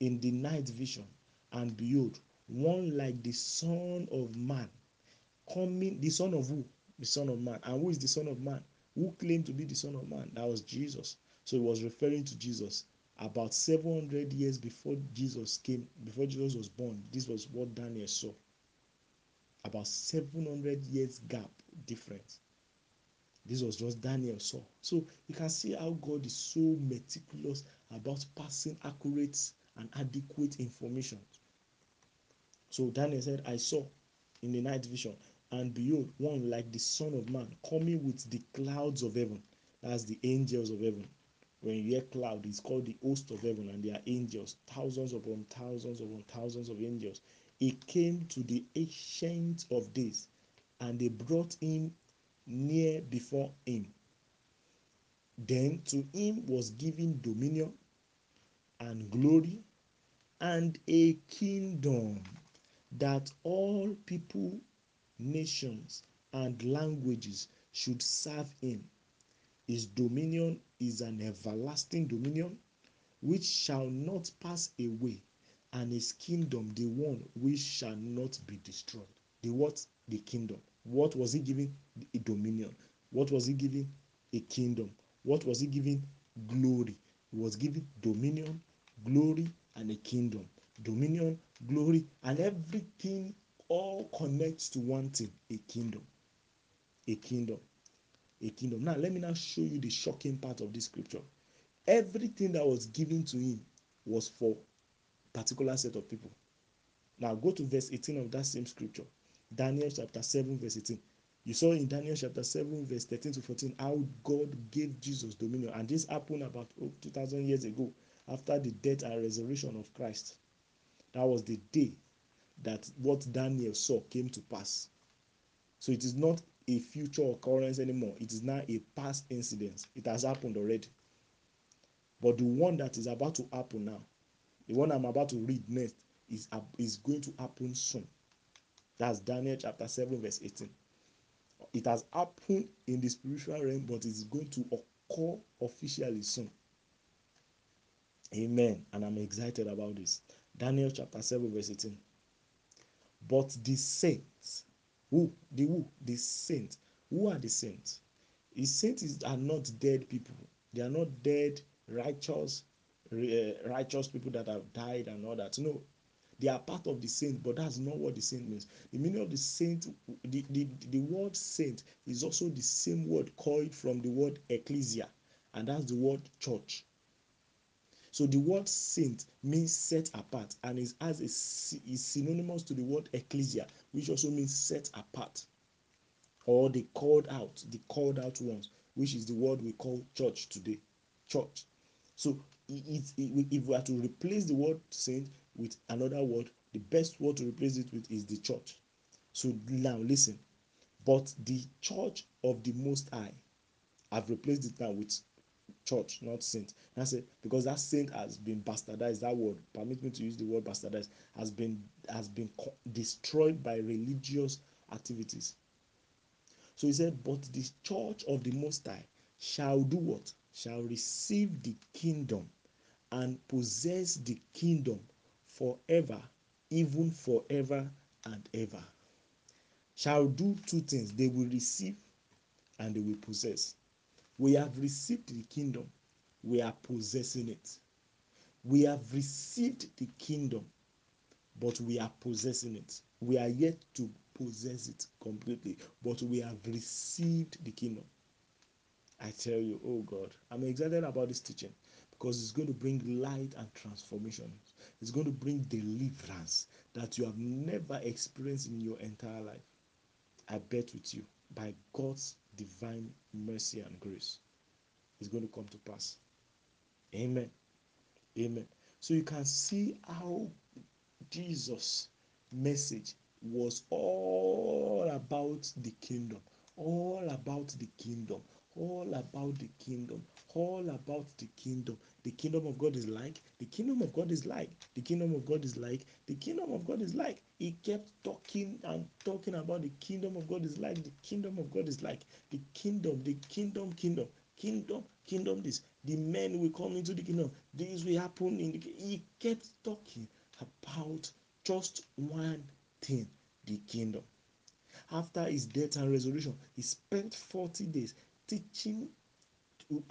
in the night vision, and behold, one like the Son of Man coming, the Son of who? The Son of Man. And who is the Son of Man? Who claimed to be the Son of Man? That was Jesus. So he was referring to Jesus. About 700 years before Jesus came, before Jesus was born, this was what Daniel saw. About 700 years gap difference. This was just Daniel saw. So you can see how God is so meticulous about passing accurate and adequate information. So Daniel said, I saw in the night vision, and behold, one like the Son of Man coming with the clouds of heaven. That's the angels of heaven. When you hear cloud, it's called the host of heaven, and they are angels, thousands upon thousands upon thousands of angels. He came to the ancient of days, and they brought him near before him. Then to him was given dominion and glory and a kingdom that all people, nations, and languages should serve him. His dominion is an everlasting dominion which shall not pass away, and his kingdom the one which shall not be destroyed. The what? The kingdom. What was he giving? A dominion. What was he giving? A kingdom. What was he giving? Glory. He was giving dominion, glory, and a kingdom. Dominion, glory, and everything all connects to one thing a kingdom. A kingdom. A kingdom. Now, let me now show you the shocking part of this scripture. Everything that was given to him was for particular set of people. Now, go to verse 18 of that same scripture. Daniel chapter 7, verse 18. You saw in Daniel chapter 7, verse 13 to 14, how God gave Jesus dominion. And this happened about oh, 2,000 years ago after the death and resurrection of Christ. That was the day that what Daniel saw came to pass. So it is not a future occurrence anymore. It is now a past incident. It has happened already. But the one that is about to happen now, the one I'm about to read next, is, is going to happen soon. That's Daniel chapter 7, verse 18. It has happened in the spiritual realm, but it's going to occur officially soon. Amen. And I'm excited about this. Daniel chapter 7, verse 18. But the saints, who? The who? The saints. Who are the saints? The saints are not dead people. They are not dead, righteous, uh, righteous people that have died and all that. No, they are part of the saint, but that's not what the saint means. The meaning of the saint, the, the, the word saint is also the same word coined from the word ecclesia, and that's the word church. So the word saint means set apart and is as a, is synonymous to the word ecclesia, which also means set apart, or the called out, the called out ones, which is the word we call church today. Church. So it, it, if we are to replace the word saint with another word, the best word to replace it with is the church. So now listen. But the church of the Most High, I've replaced it now with church, not saint. That's it because that saint has been bastardized. That word, permit me to use the word bastardized, has been has been destroyed by religious activities. So he said, But the church of the Most High shall do what? Shall receive the kingdom and possess the kingdom forever, even forever and ever. Shall do two things they will receive and they will possess. We have received the kingdom, we are possessing it. We have received the kingdom, but we are possessing it. We are yet to possess it completely, but we have received the kingdom. I tell you, oh God, I'm excited about this teaching because it's going to bring light and transformation. It's going to bring deliverance that you have never experienced in your entire life. I bet with you, by God's divine mercy and grace, is going to come to pass. Amen. Amen. So you can see how Jesus' message was all about the kingdom, all about the kingdom, all about the kingdom, all about the kingdom. The kingdom of God is like, the kingdom of God is like, the kingdom of God is like, the kingdom of God is like. He kept talking and talking about the kingdom of God is like, the kingdom of God is like, the kingdom, the kingdom, kingdom, kingdom, kingdom, this. The men will come into the kingdom. This will happen in the He kept talking about just one thing the kingdom. After his death and resurrection, he spent 40 days teaching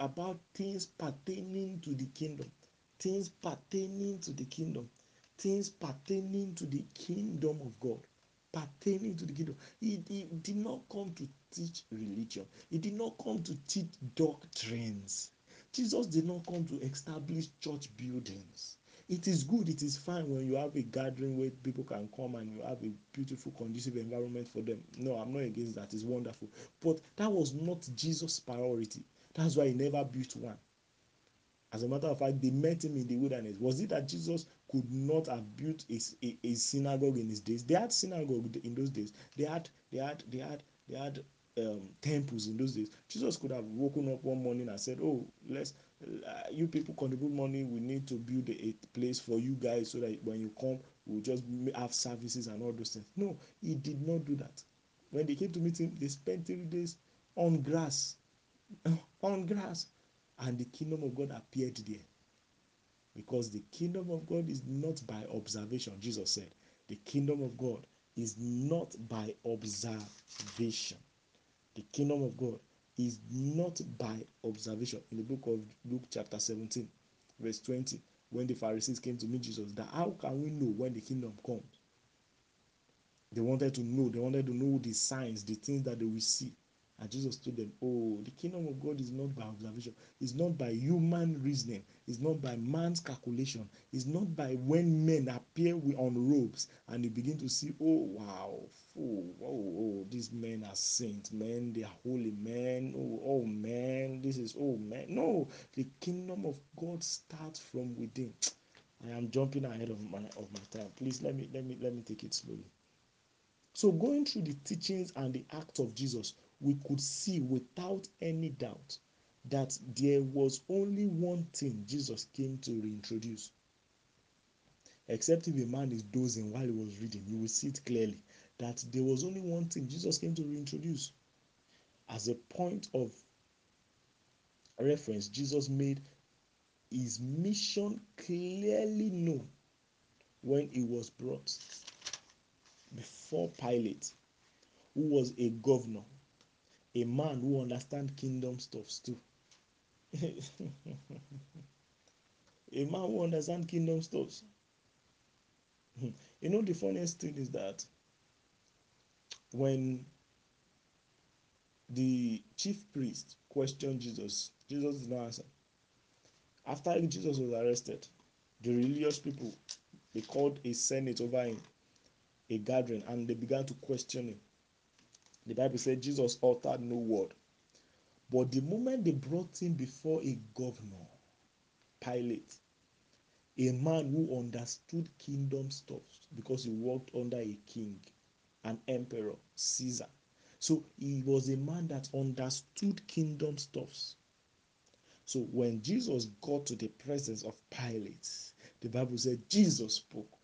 about things pertaining to the kingdom, things pertaining to the kingdom, things pertaining to the kingdom of God, pertaining to the kingdom. He, he did not come to teach religion, he did not come to teach doctrines. Jesus did not come to establish church buildings. It is good, it is fine when you have a gathering where people can come and you have a beautiful, conducive environment for them. No, I'm not against that, it's wonderful. But that was not Jesus' priority. That's why he never built one. As a matter of fact, they met him in the wilderness. Was it that Jesus could not have built a, a, a synagogue in his days? They had synagogue in those days. They had they had they had they had um, temples in those days. Jesus could have woken up one morning and said, "Oh, let's uh, you people contribute money. We need to build a, place for you guys so that when you come, we'll just have services and all those things." No, he did not do that. When they came to meet him, they spent three days on grass on grass. And the kingdom of God appeared there. Because the kingdom of God is not by observation, Jesus said. The kingdom of God is not by observation. The kingdom of God is not by observation. In the book of Luke, chapter 17, verse 20, when the Pharisees came to meet Jesus, that how can we know when the kingdom comes? They wanted to know, they wanted to know the signs, the things that they will see. And Jesus told them, Oh, the kingdom of God is not by observation, it's not by human reasoning, it's not by man's calculation, it's not by when men appear on robes and you begin to see, Oh, wow, oh, oh, oh, these men are saints, men, they are holy men, oh, oh, man, this is, oh, man. No, the kingdom of God starts from within. I am jumping ahead of my of my time. Please let me let me let me take it slowly. So going through the teachings and the act of Jesus, we could see without any doubt that there was only one thing Jesus came to reintroduce. Except if a man is dozing while he was reading, you will see it clearly that there was only one thing Jesus came to reintroduce. As a point of reference, Jesus made his mission clearly known when he was brought before Pilate, who was a governor a man who understands kingdom stuffs too A man who understands kingdom stuffs. Hmm. You know, the funniest thing is that when the chief priest questioned Jesus, Jesus did not answer. After Jesus was arrested, the religious people they called a senate over him, a gathering, and they began to question him. The Bible said Jesus uttered no word. But the moment they brought him before a governor, Pilate, a man who understood kingdom stuff because he worked under a king, an emperor, Caesar. So he was a man that understood kingdom stuffs. So when Jesus got to the presence of Pilate, the Bible said Jesus spoke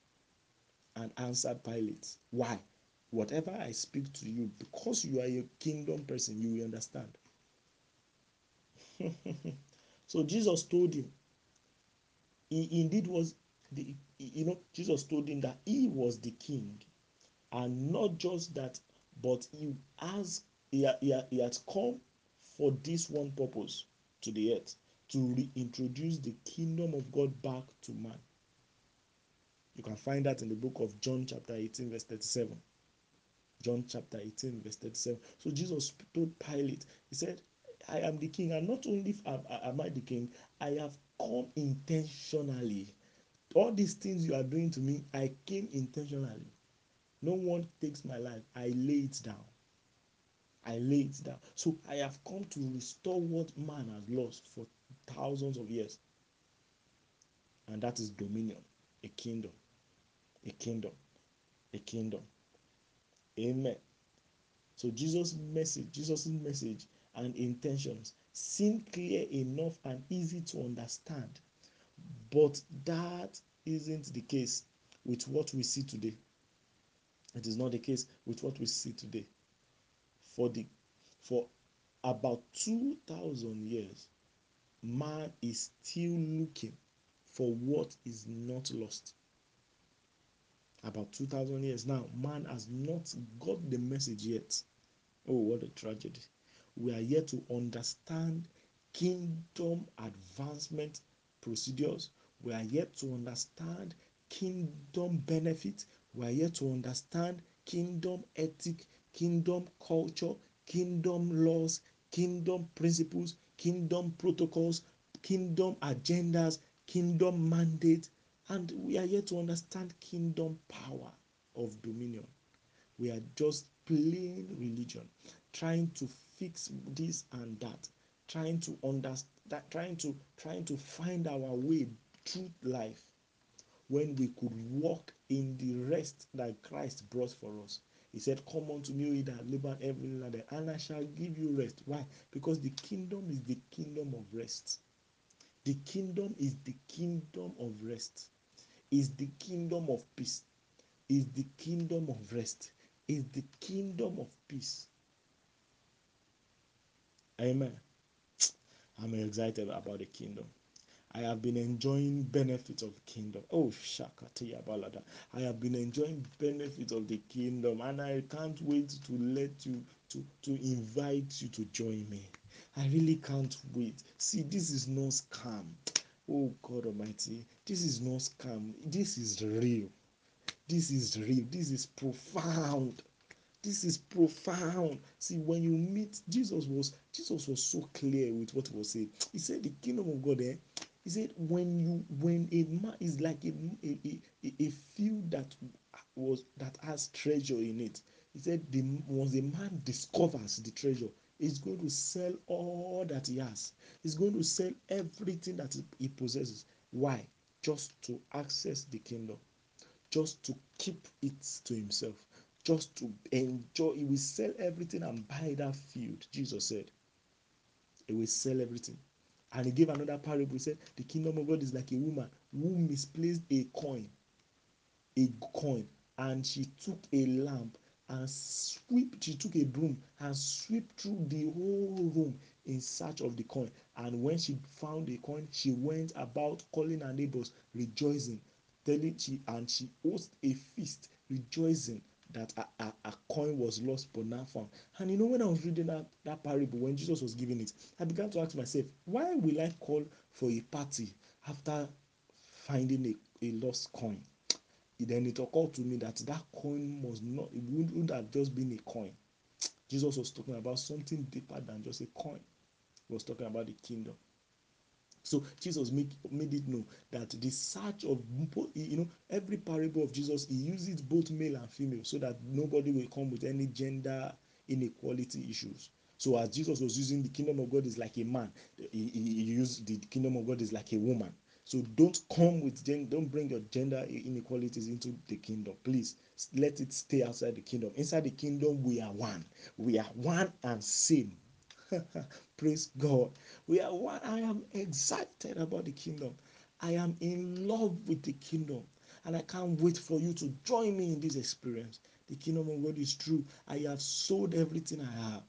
and answered Pilate. Why? Whatever I speak to you, because you are a kingdom person, you will understand. so Jesus told him, he indeed was the, you know, Jesus told him that he was the king, and not just that, but he has he, he, he had come for this one purpose to the earth to reintroduce the kingdom of God back to man. You can find that in the book of John, chapter 18, verse 37. John chapter 18, verse 37. So Jesus told Pilate, He said, I am the king, and not only am, am I the king, I have come intentionally. All these things you are doing to me, I came intentionally. No one takes my life, I lay it down. I lay it down. So I have come to restore what man has lost for thousands of years. And that is dominion, a kingdom, a kingdom, a kingdom. Amen. So Jesus' message, Jesus' message and intentions seem clear enough and easy to understand. But that isn't the case with what we see today. It is not the case with what we see today. For the for about 2000 years, man is still looking for what is not lost. About 2000 years now, man has not got the message yet. Oh, what a tragedy. We are yet to understand kingdom advancement procedures. We are yet to understand kingdom benefits. We are yet to understand kingdom ethic, kingdom culture, kingdom laws, kingdom principles, kingdom protocols, kingdom agendas, kingdom mandate, and we are yet to understand kingdom power of dominion. We are just plain religion, trying to fix this and that, trying to understand, trying to trying to find our way through life when we could walk in the rest that Christ brought for us. He said, Come unto me, that labor every day, and I shall give you rest. Why? Because the kingdom is the kingdom of rest. The kingdom is the kingdom of rest. Is the kingdom of peace. Is the kingdom of rest. Is the kingdom of peace. Amen. I'm excited about the kingdom. I have been enjoying benefits of kingdom. Oh, Shakatiya Balada. I have been enjoying benefits of the kingdom, and I can't wait to let you to to invite you to join me. I really can't wait. See, this is no scam. Oh God Almighty, this is no scam. This is real. This is real. This is profound. This is profound. See, when you meet Jesus was Jesus was so clear with what he was saying. He said, "The kingdom of God." Eh? He said, "When you when a man is like a a, a, a field that was that has treasure in it." He said, "The once a man discovers the treasure, he's going to sell all that he has. He's going to sell everything that he possesses. Why? Just to access the kingdom." just to keep it to himself, just to enjoy. He will sell everything and buy that field. Jesus said, He will sell everything. And he gave another parable. He said, The kingdom of God is like a woman who misplaced a coin, a coin, and she took a lamp and sweep. She took a broom and sweep through the whole room in search of the coin. And when she found the coin, she went about calling her neighbors, rejoicing telling she and she host a feast rejoicing that a, a, a, coin was lost but now found and you know when i was reading that, that parable when jesus was giving it i began to ask myself why will i call for a party after finding a, a lost coin. Then it occurred to me that that coin must not, it wouldn't have just been a coin. Jesus was talking about something deeper than just a coin. He was talking about the kingdom. So Jesus make, made it know that the search of you know every parable of Jesus he uses both male and female so that nobody will come with any gender inequality issues. So as Jesus was using the kingdom of God is like a man, he, he, used the kingdom of God is like a woman. So don't come with gender, don't bring your gender inequalities into the kingdom. Please let it stay outside the kingdom. Inside the kingdom, we are one. We are one and same. Praise God. We are one. I am excited about the kingdom. I am in love with the kingdom. And I can't wait for you to join me in this experience. The kingdom of God is true. I have sold everything I have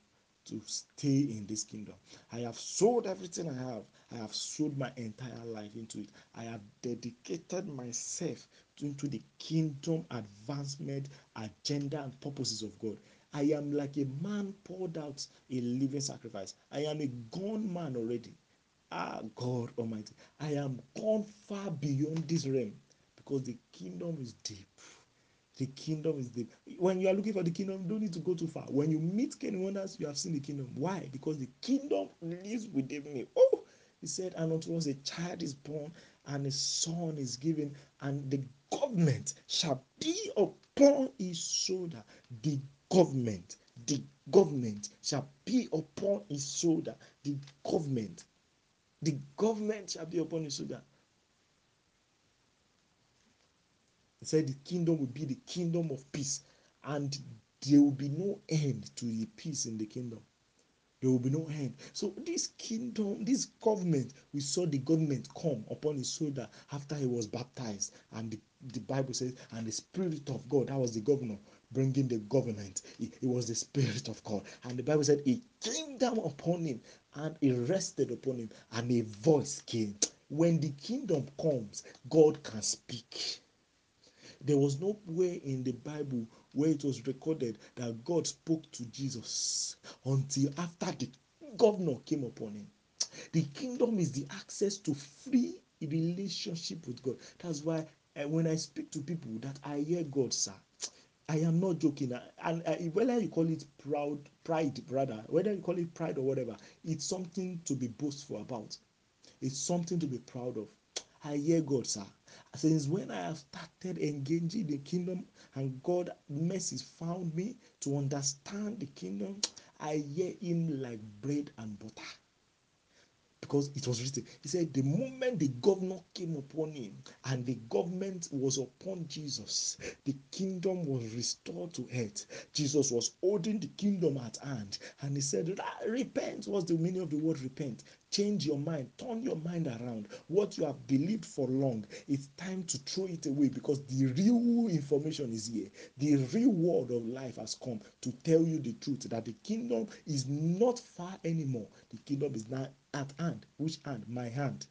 to stay in this kingdom. I have sold everything I have. I have sold my entire life into it. I have dedicated myself into the kingdom advancement agenda and purposes of God. I am like a man poured out a living sacrifice. I am a gone man already. Ah, God Almighty. I am gone far beyond this realm because the kingdom is deep. The kingdom is deep. When you are looking for the kingdom, you don't need to go too far. When you meet Ken Wonders, you have seen the kingdom. Why? Because the kingdom lives within me. Oh, he said, and unto us a child is born, and a son is given, and the government shall be upon his shoulder. The government, the government shall be upon his shoulder. The government, the government shall be upon his shoulder. He said the kingdom will be the kingdom of peace, and there will be no end to the peace in the kingdom. There will be no end. So this kingdom, this government, we saw the government come upon his shoulder after he was baptized, and the, the Bible says, and the Spirit of God, that was the governor, bringing the government. It, was the Spirit of God. And the Bible said it came down upon him and it rested upon him, and a voice came. When the kingdom comes, God can speak. There was no way in the Bible where it was recorded that God spoke to Jesus until after the governor came upon him. The kingdom is the access to free relationship with God. That's why uh, when I speak to people that I hear God, sir, I am not joking. And uh, whether you call it proud, pride, brother, whether you call it pride or whatever, it's something to be boastful about. It's something to be proud of. I hear God, sir. Since when I have started engaging the kingdom and God mercy found me to understand the kingdom, I hear him like bread and butter because it was written. He said, The moment the governor came upon him and the government was upon Jesus, the kingdom was restored to earth. Jesus was holding the kingdom at hand and he said, Repent. was the meaning of the word repent? Change your mind, turn your mind around. What you have believed for long, it's time to throw it away because the real information is here. The real word of life has come to tell you the truth that the kingdom is not far anymore. The kingdom is now at hand. Which hand? My hand.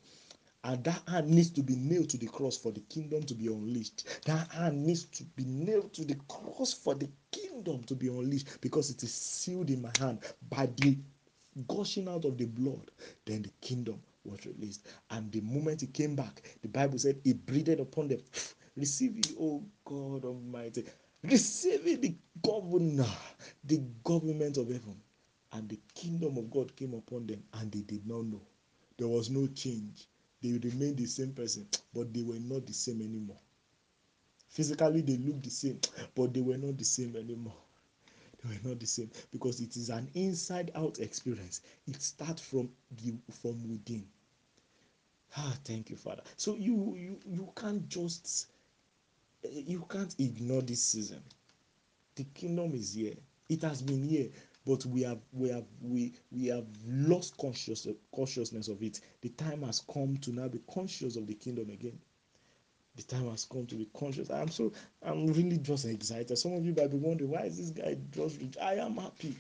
And that hand needs to be nailed to the cross for the kingdom to be unleashed. That hand needs to be nailed to the cross for the kingdom to be unleashed because it is sealed in my hand by the gushing out of the blood. Then the kingdom was released. And the moment he came back, the Bible said he breathed upon them. Receive it, oh God Almighty. Receive it, the governor, the government of heaven and the kingdom of God came upon them and they did not know. There was no change. They remained the same person, but they were not the same anymore. Physically, they looked the same, but they were not the same anymore. Were not the same because it is an inside out experience. It starts from the from within. Ah, thank you, Father. So you you you can't just you can't ignore this season. The kingdom is here. It has been here but we have we have we we have lost conscious consciousness of it the time has come to now be conscious of the kingdom again the time has come to be conscious. I'm so i'm really just excited. Some of you might be wondering why is this guy just rich? I am happy.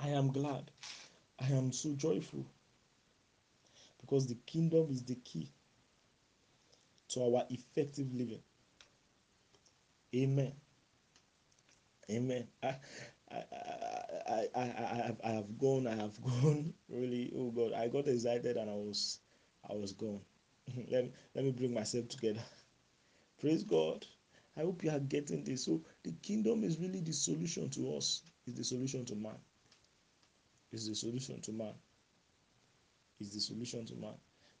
I am glad. I am so joyful. Because the kingdom is the key to our effective living. Amen. Amen. I, I, I, I, I, have, I have gone, I have gone. Really, oh God, I got excited and I was, I was gone. let me let me bring myself together. Praise God. I hope you are getting this. So the kingdom is really the solution to us. Is the solution to man. Is the solution to man. Is the solution to man.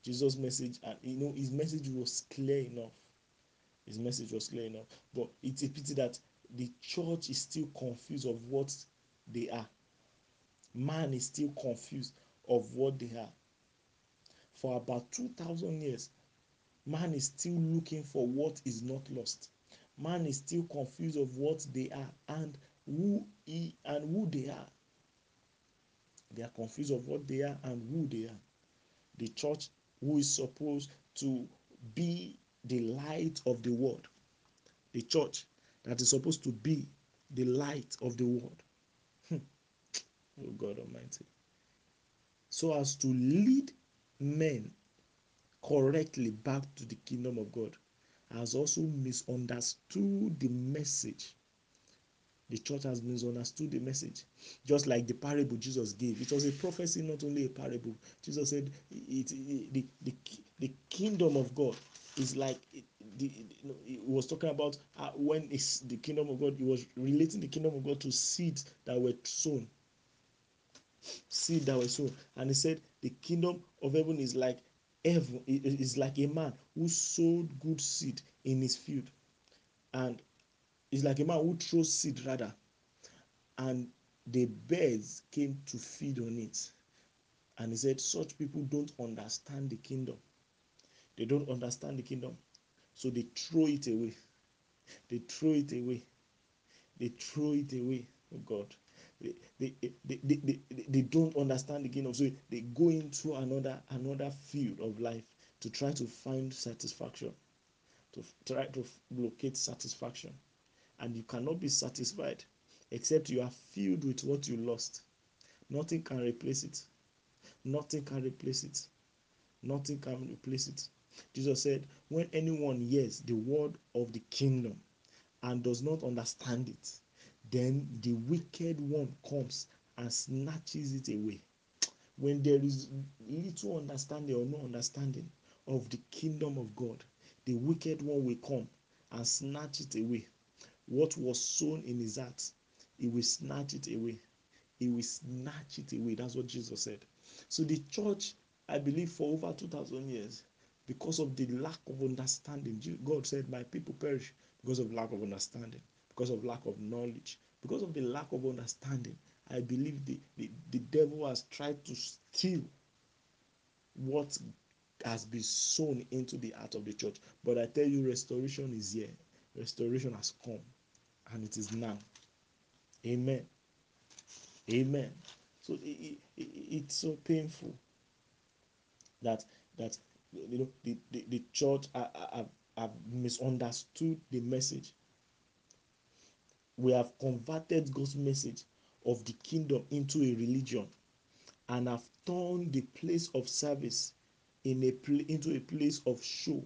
Jesus' message, and you know, his message was clear enough. His message was clear enough. But it's a pity that the church is still confused of what they are. Man is still confused of what they are. For about 2,000 years, man is still looking for what is not lost. Man is still confused of what they are and who he and who they are. They are confused of what they are and who they are. The church, who is supposed to be the light of the world, the church that is supposed to be the light of the world. oh God Almighty. So as to lead men correctly back to the kingdom of God has also misunderstood the message. The church has misunderstood the message. Just like the parable Jesus gave. It was a prophecy, not only a parable. Jesus said it, it, the, the, the kingdom of God is like it, the, he was talking about uh, when it's the kingdom of God, he was relating the kingdom of God to seeds that were sown. Seed that were sown. And he said the kingdom of heaven is like heaven is like a man who sowed good seed in his field. And it's like a man who throws seed rather. And the birds came to feed on it. And he said such people don't understand the kingdom. They don't understand the kingdom. So they throw it away. They throw it away. They throw it away oh god they they, they, they, they, don't understand the kingdom. So they go into another another field of life to try to find satisfaction to try to locate satisfaction. And you cannot be satisfied except you are filled with what you lost. Nothing can replace it. Nothing can replace it. Nothing can replace it. Jesus said when anyone hears the word of the kingdom and does not understand it then the wicked one comes and snatches it away. When there is little understanding or no understanding of the kingdom of God, the wicked one will come and snatch it away. What was sown in his heart, he will snatch it away. He will snatch it away. That's what Jesus said. So the church, I believe, for over 2,000 years, because of the lack of understanding, God said, My people perish because of lack of understanding because of lack of knowledge, because of the lack of understanding. I believe the, the, the devil has tried to steal what has been sown into the heart of the church. But I tell you, restoration is here. Restoration has come, and it is now. Amen. Amen. So it, it, it's so painful that that you know the, the, the church have, have misunderstood the message we have converted God's message of the kingdom into a religion and have turned the place of service in a pl- into a place of show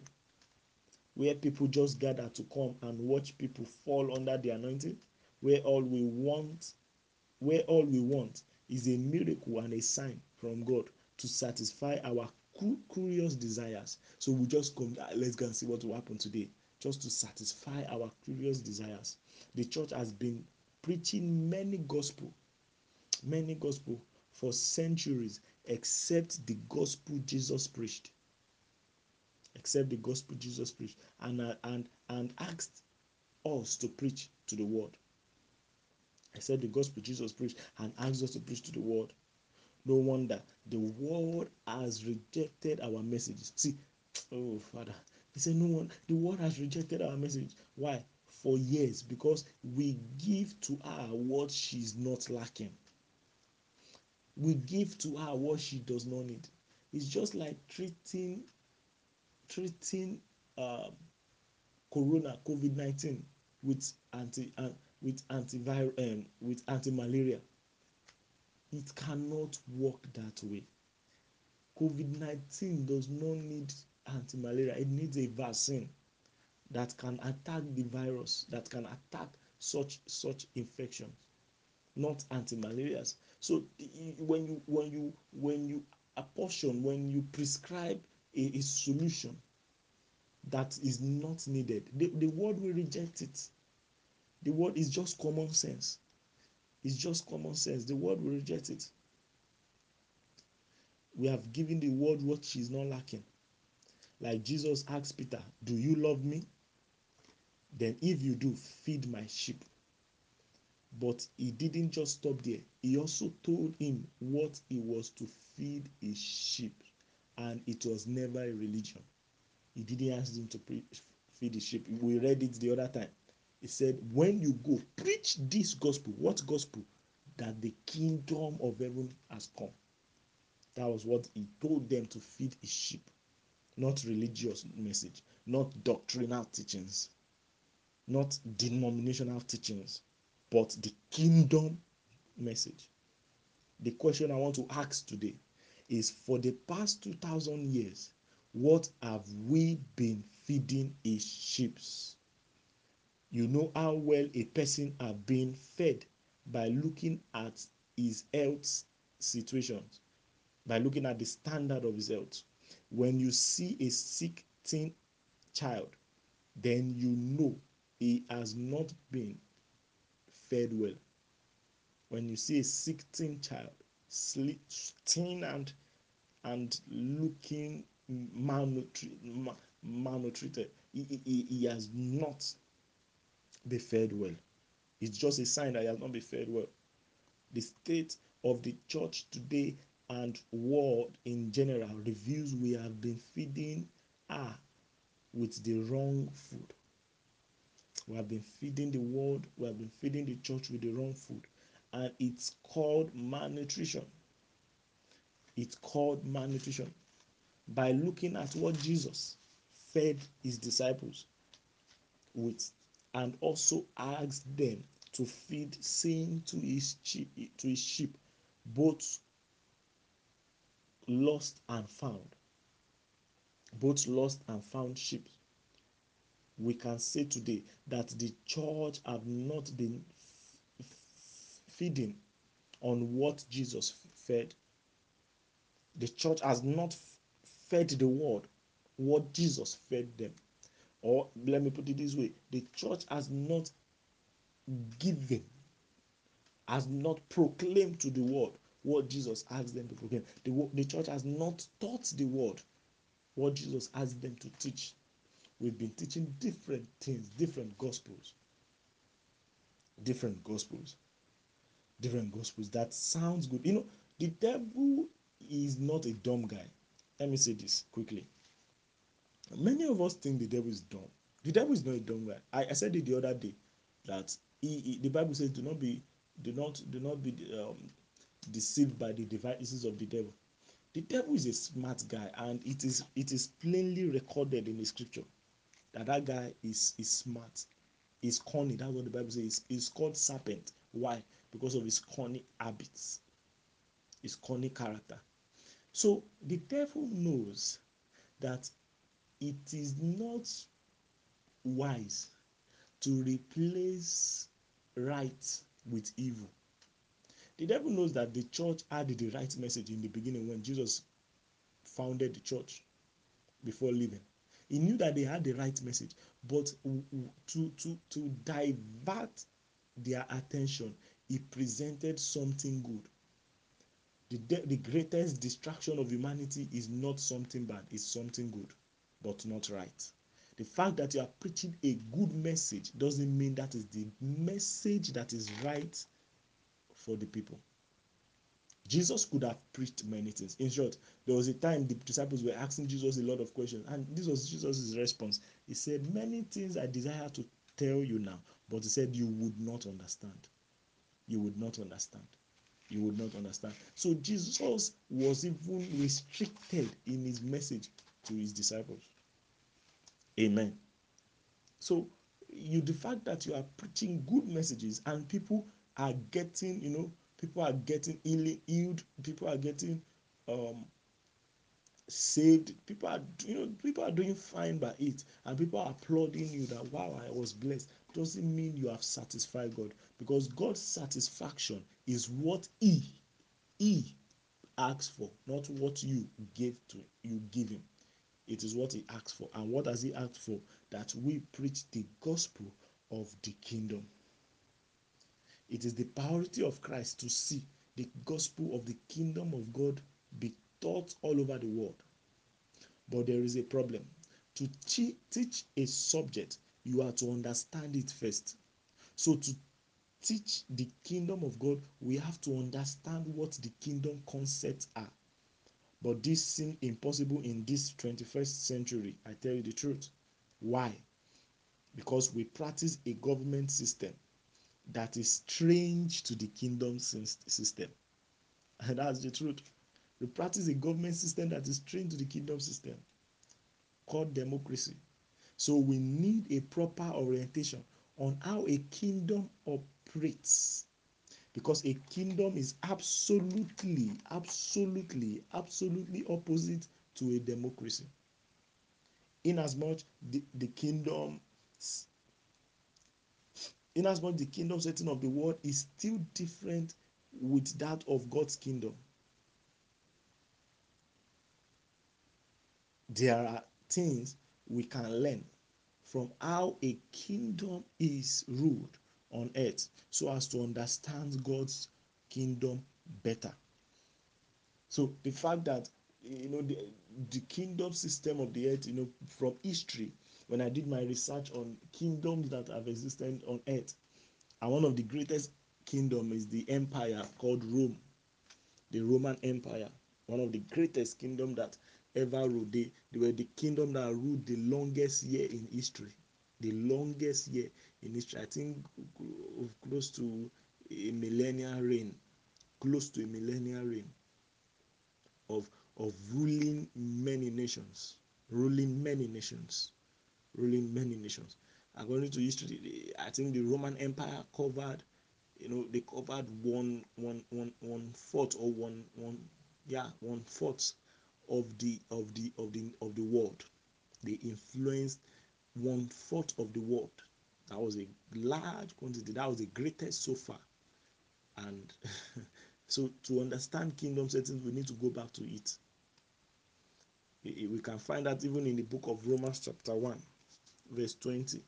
where people just gather to come and watch people fall under the anointing where all we want where all we want is a miracle and a sign from God to satisfy our curious desires. So we just come ah, let's go and see what will happen today just to satisfy our curious desires. The church has been preaching many gospel many gospel for centuries except the gospel jesus preached. Except the gospel jesus preached and uh, and and asked us to preach to the world. Except the gospel jesus preached and asked us to preach to the world. No wonder the world has rejected our messages. See oh father he said no one the world has rejected our message why for years because we give to her what she's not lacking. We give to her what she does not need. It's just like treating treating uh, corona COVID nineteen with anti uh, with antiviral um, with anti malaria. It cannot work that way. COVID nineteen does not need anti malaria. It needs a vaccine that can attack the virus that can attack such such infections not anti-malarials so when you when you when you apportion when you prescribe a, a solution that is not needed. The, the world will reject it. The word is just common sense. It's just common sense. The world will reject it. We have given the world what she's not lacking. Like Jesus asked Peter, Do you love me? Then, if you do, feed my sheep. But he didn't just stop there. He also told him what he was to feed his sheep. And it was never a religion. He didn't ask him to pre- feed his sheep. We read it the other time. He said, When you go, preach this gospel. What gospel? That the kingdom of heaven has come. That was what he told them to feed his sheep. Not religious message, not doctrinal teachings, not denominational teachings, but the kingdom message. The question I want to ask today is for the past 2000 years, what have we been feeding his sheep? You know how well a person have been fed by looking at his health situations, by looking at the standard of his health. When you see a sick teen child, then you know he has not been fed well. When you see a sick teen child, thin and and looking malnutri- ma- malnutrited, he, he, he has not been fed well. It's just a sign that he has not been fed well. The state of the church today and world in general reveals we have been feeding her with the wrong food. We have been feeding the world, we have been feeding the church with the wrong food, and it's called malnutrition. It's called malnutrition. By looking at what Jesus fed his disciples with, and also asked them to feed, sin to his sheep, to his sheep, both lost and found, both lost and found sheep. We can say today that the church have not been feeding on what Jesus fed. The church has not fed the world what Jesus fed them. Or let me put it this way the church has not given, has not proclaimed to the world what Jesus asked them to proclaim. The, the church has not taught the word what Jesus asked them to teach. We've been teaching different things, different gospels, different gospels, different gospels. That sounds good. You know, the devil is not a dumb guy. Let me say this quickly. Many of us think the devil is dumb. The devil is not a dumb guy. I, I said it the other day that he, he- the Bible says, "Do not be, do not, do not be um, deceived by the devices of the devil." The devil is a smart guy, and it is it is plainly recorded in the scripture that that guy is is smart, is cunning. That's what the Bible says. He's called serpent. Why? Because of his cunning habits, his cunning character. So the devil knows that it is not wise to replace right with evil. The devil knows that the church had the right message in the beginning when Jesus founded the church before leaving. He knew that they had the right message, but to to to divert their attention, he presented something good. The, the greatest distraction of humanity is not something bad, it's something good, but not right. The fact that you are preaching a good message doesn't mean that is the message that is right for the people. Jesus could have preached many things. In short, there was a time the disciples were asking Jesus a lot of questions, and this was Jesus' response. He said, Many things I desire to tell you now, but he said, You would not understand. You would not understand. You would not understand. So Jesus was even restricted in his message to his disciples. Amen. So you the fact that you are preaching good messages and people are getting, you know, people are getting healed, people are getting um saved, people are you know, people are doing fine by it, and people are applauding you that wow, I was blessed. Doesn't mean you have satisfied God because God's satisfaction is what He He asks for, not what you gave to you give Him. It is what he asked for. And what has he asked for? That we preach the gospel of the kingdom. It is the priority of Christ to see the gospel of the kingdom of God be taught all over the world. But there is a problem. To teach a subject, you are to understand it first. So, to teach the kingdom of God, we have to understand what the kingdom concepts are. But this seems impossible in this 21st century. I tell you the truth. Why? Because we practice a government system that is strange to the kingdom system. And that's the truth. We practice a government system that is strange to the kingdom system called democracy. So we need a proper orientation on how a kingdom operates. Because a kingdom is absolutely, absolutely, absolutely opposite to a democracy. Inasmuch the, the kingdom inasmuch the kingdom setting of the world is still different with that of God's kingdom. There are things we can learn from how a kingdom is ruled on earth so as to understand God's kingdom better. So the fact that you know the, the kingdom system of the earth, you know, from history, when I did my research on kingdoms that have existed on earth, and one of the greatest kingdom is the empire called Rome, the Roman Empire, one of the greatest kingdom that ever ruled. They, they were the kingdom that ruled the longest year in history, the longest year in history. I think close to a millennial reign, close to a millennial reign of of ruling many nations, ruling many nations, ruling many nations. According to history, I think the Roman Empire covered, you know, they covered one one one one fourth or one one yeah one fourth of the of the of the of the world. They influenced one fourth of the world. That was a large quantity. That was the greatest so far. And so to understand kingdom settings, we need to go back to it. We can find that even in the book of Romans, chapter 1, verse 20.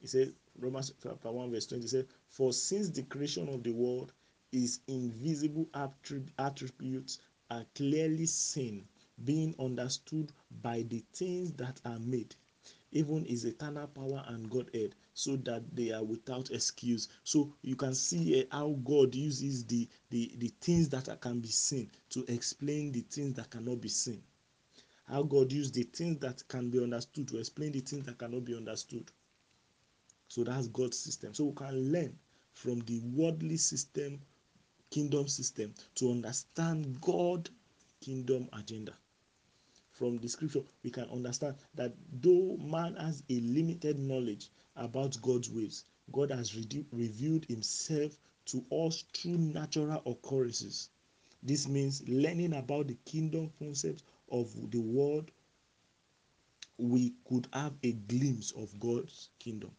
He says, Romans chapter 1, verse 20 says, For since the creation of the world, is invisible attributes are clearly seen, being understood by the things that are made, even his eternal power and Godhead, so that they are without excuse. So you can see how God uses the, the, the things that can be seen to explain the things that cannot be seen. How God used the things that can be understood to explain the things that cannot be understood. So that's God's system. So we can learn from the worldly system, kingdom system, to understand God kingdom agenda. From the scripture, we can understand that though man has a limited knowledge about God's ways, God has re- revealed himself to us through natural occurrences. This means learning about the kingdom concept of the world, we could have a glimpse of God's kingdom.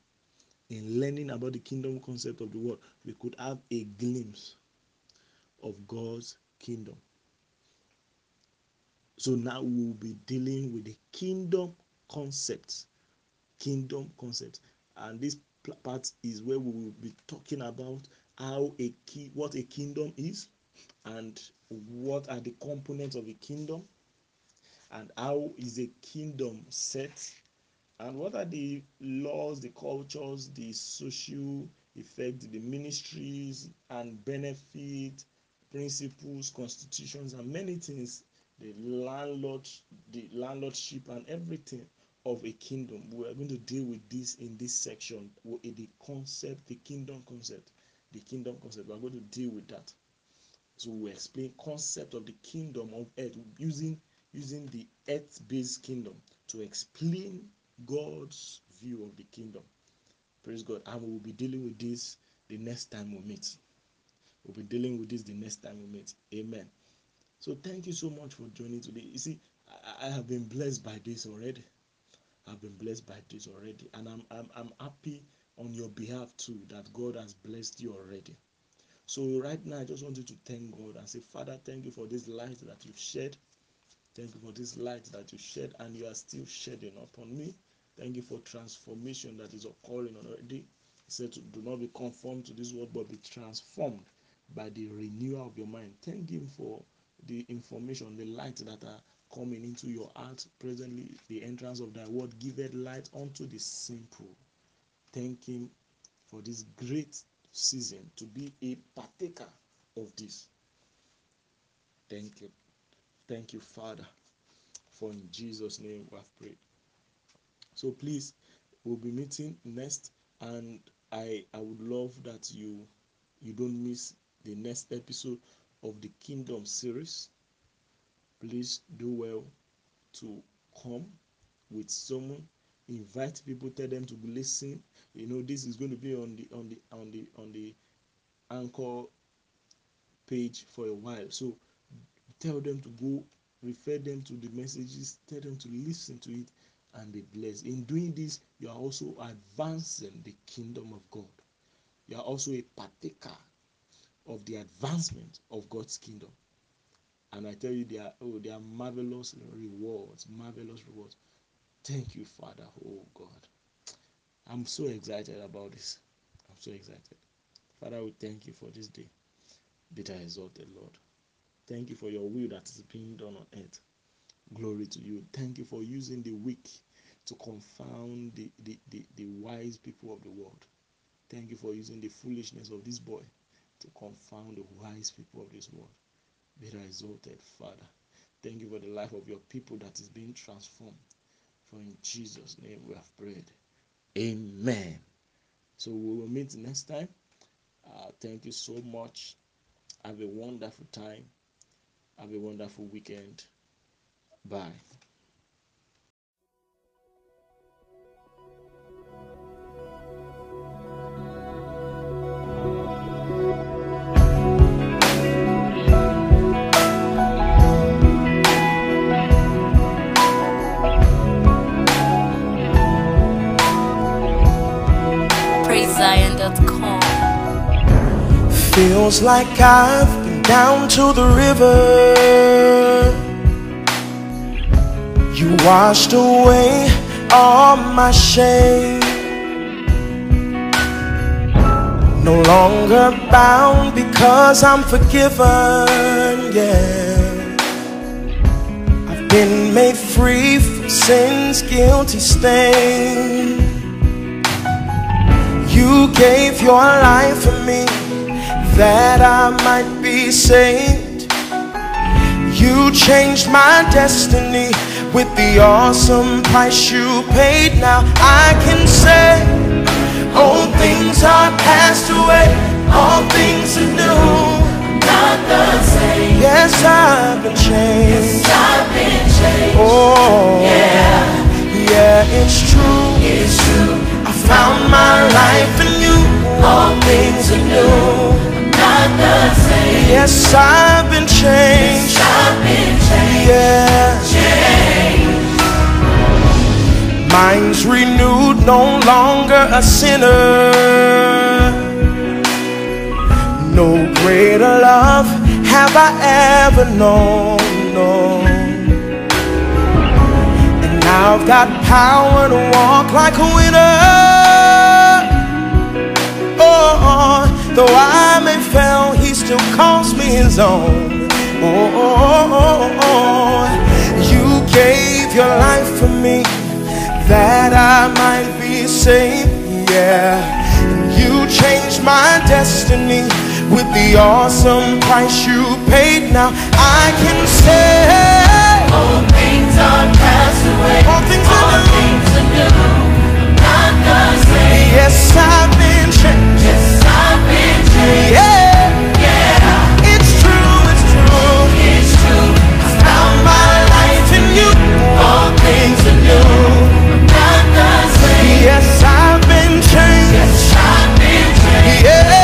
In learning about the kingdom concept of the world, we could have a glimpse of God's kingdom. So now we will be dealing with the kingdom concepts. Kingdom concepts. And this part is where we will be talking about how a key what a kingdom is and what are the components of a kingdom and how is a kingdom set? And what are the laws the cultures the social effect the ministries and benefit principles constitutions and many things the landlord the landlordship and everything of a kingdom? We are going to deal with this in this section the concept the kingdom concept the kingdom concept. We are going to deal with that. So we explain concept of the kingdom of earth using using the earth-based kingdom to explain God's view of the kingdom. Praise God. And we will be dealing with this the next time we meet. We'll be dealing with this the next time we meet. Amen. So thank you so much for joining today. You see, I, have been blessed by this already. I've been blessed by this already. And I'm, I'm, I'm happy on your behalf too that God has blessed you already. So right now, I just wanted to thank God and say, Father, thank you for this light that you've shed Thank you for this light that you shed and you are still shedding upon me. Thank you for transformation that is occurring already. He said, Do not be conformed to this world, but be transformed by the renewal of your mind. Thank Him for the information, the light that are coming into your heart presently. The entrance of thy word giveth light unto the simple. Thank Him for this great season to be a partaker of this. Thank you. Thank you, Father. For in Jesus' name we have prayed. So please, we'll be meeting next, and I I would love that you you don't miss the next episode of the Kingdom series. Please do well to come with someone invite people tell them to listen you know this is going to be on the on the on the on the anchor page for a while so tell them to go refer them to the messages tell them to listen to it and be blessed. In doing this you are also advancing the kingdom of god. You are also a partaker of the advancement of god's kingdom. And i tell you they are oh they are marvelous rewards marvelous rewards. Thank you father oh god. I'm so excited about this. I'm so excited. Father we thank you for this day. Be thou exalted lord thank you for your will that is being done on earth glory to you thank you for using the weak to confound the, the, the, the wise people of the world thank you for using the foolishness of this boy to confound the wise people of this world be exalted, Father. Thank you for the life of your people that is being transformed. For in Jesus' name we have prayed. Amen. So we will meet next time. Uh, thank you so much. Have a wonderful time. Have a wonderful weekend. Bye. PraiseZion.com. Feels like I've been down to the river. You washed away all my shame. No longer bound because I'm forgiven. Yeah. I've been made free from sin's guilty stain. You gave your life for me that I might be saved. You changed my destiny with the awesome price you paid. Now I can say, Old things are passed away, all things are new. Not the same. Yes, I've been changed. Yes, I've been changed. Oh, Yeah, yeah, it's true. it's true. I found my life in you. All things are new. Not the same. Yes, I've been changed. I've been changed. Yeah. Changed. Minds renewed, no longer a sinner. No greater love have I ever known. No. And now I've got power to walk like a winner. Though I may fail, He still calls me His own. Oh, oh, oh, oh. you gave your life for me that I might be saved. Yeah, and you changed my destiny with the awesome price you paid. Now I can say, All things are passed away. All things are All new. things are new. Not the same. Yes, I've been changed. Yes, I've been changed. Yes, I've been changed. Yeah,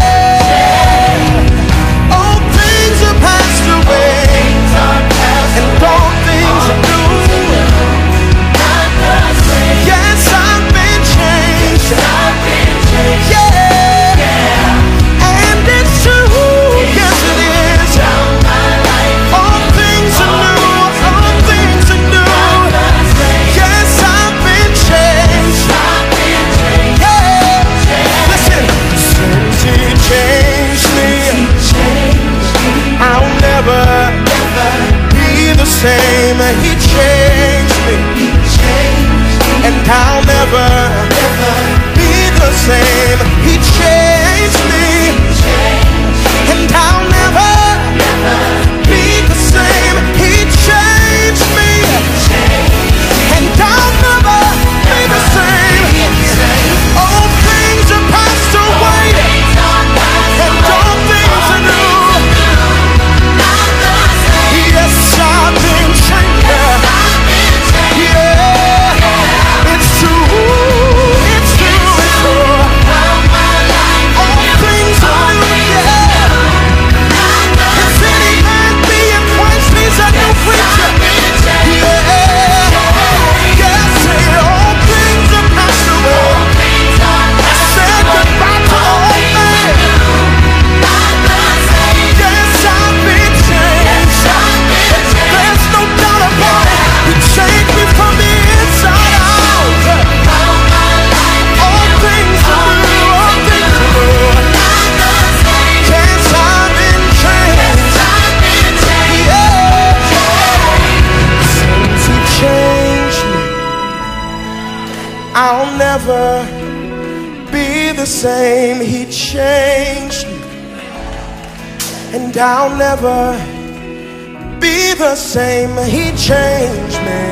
He changed me,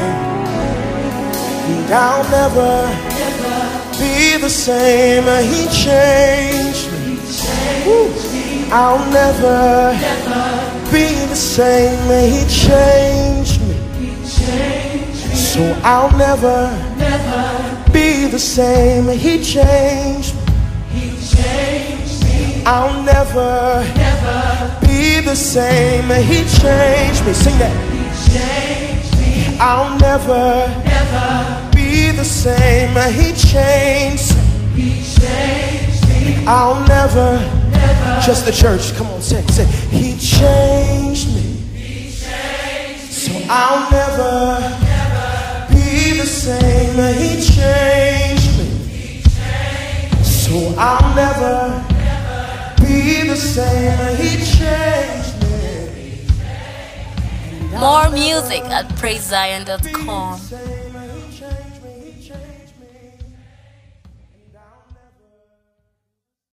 and I'll never be the same. He changed me. Woo. I'll never be the same. He changed me. So I'll never be the same. He changed me. I'll never be the same. He changed me. Sing that. I'll never be the same. He changed. He changed me. I'll never. never. Just the church. Come on, say, it, say. it. He changed me. So I'll never be the same. He changed me. So I'll never be the same. He changed me. More music at praisezion.com.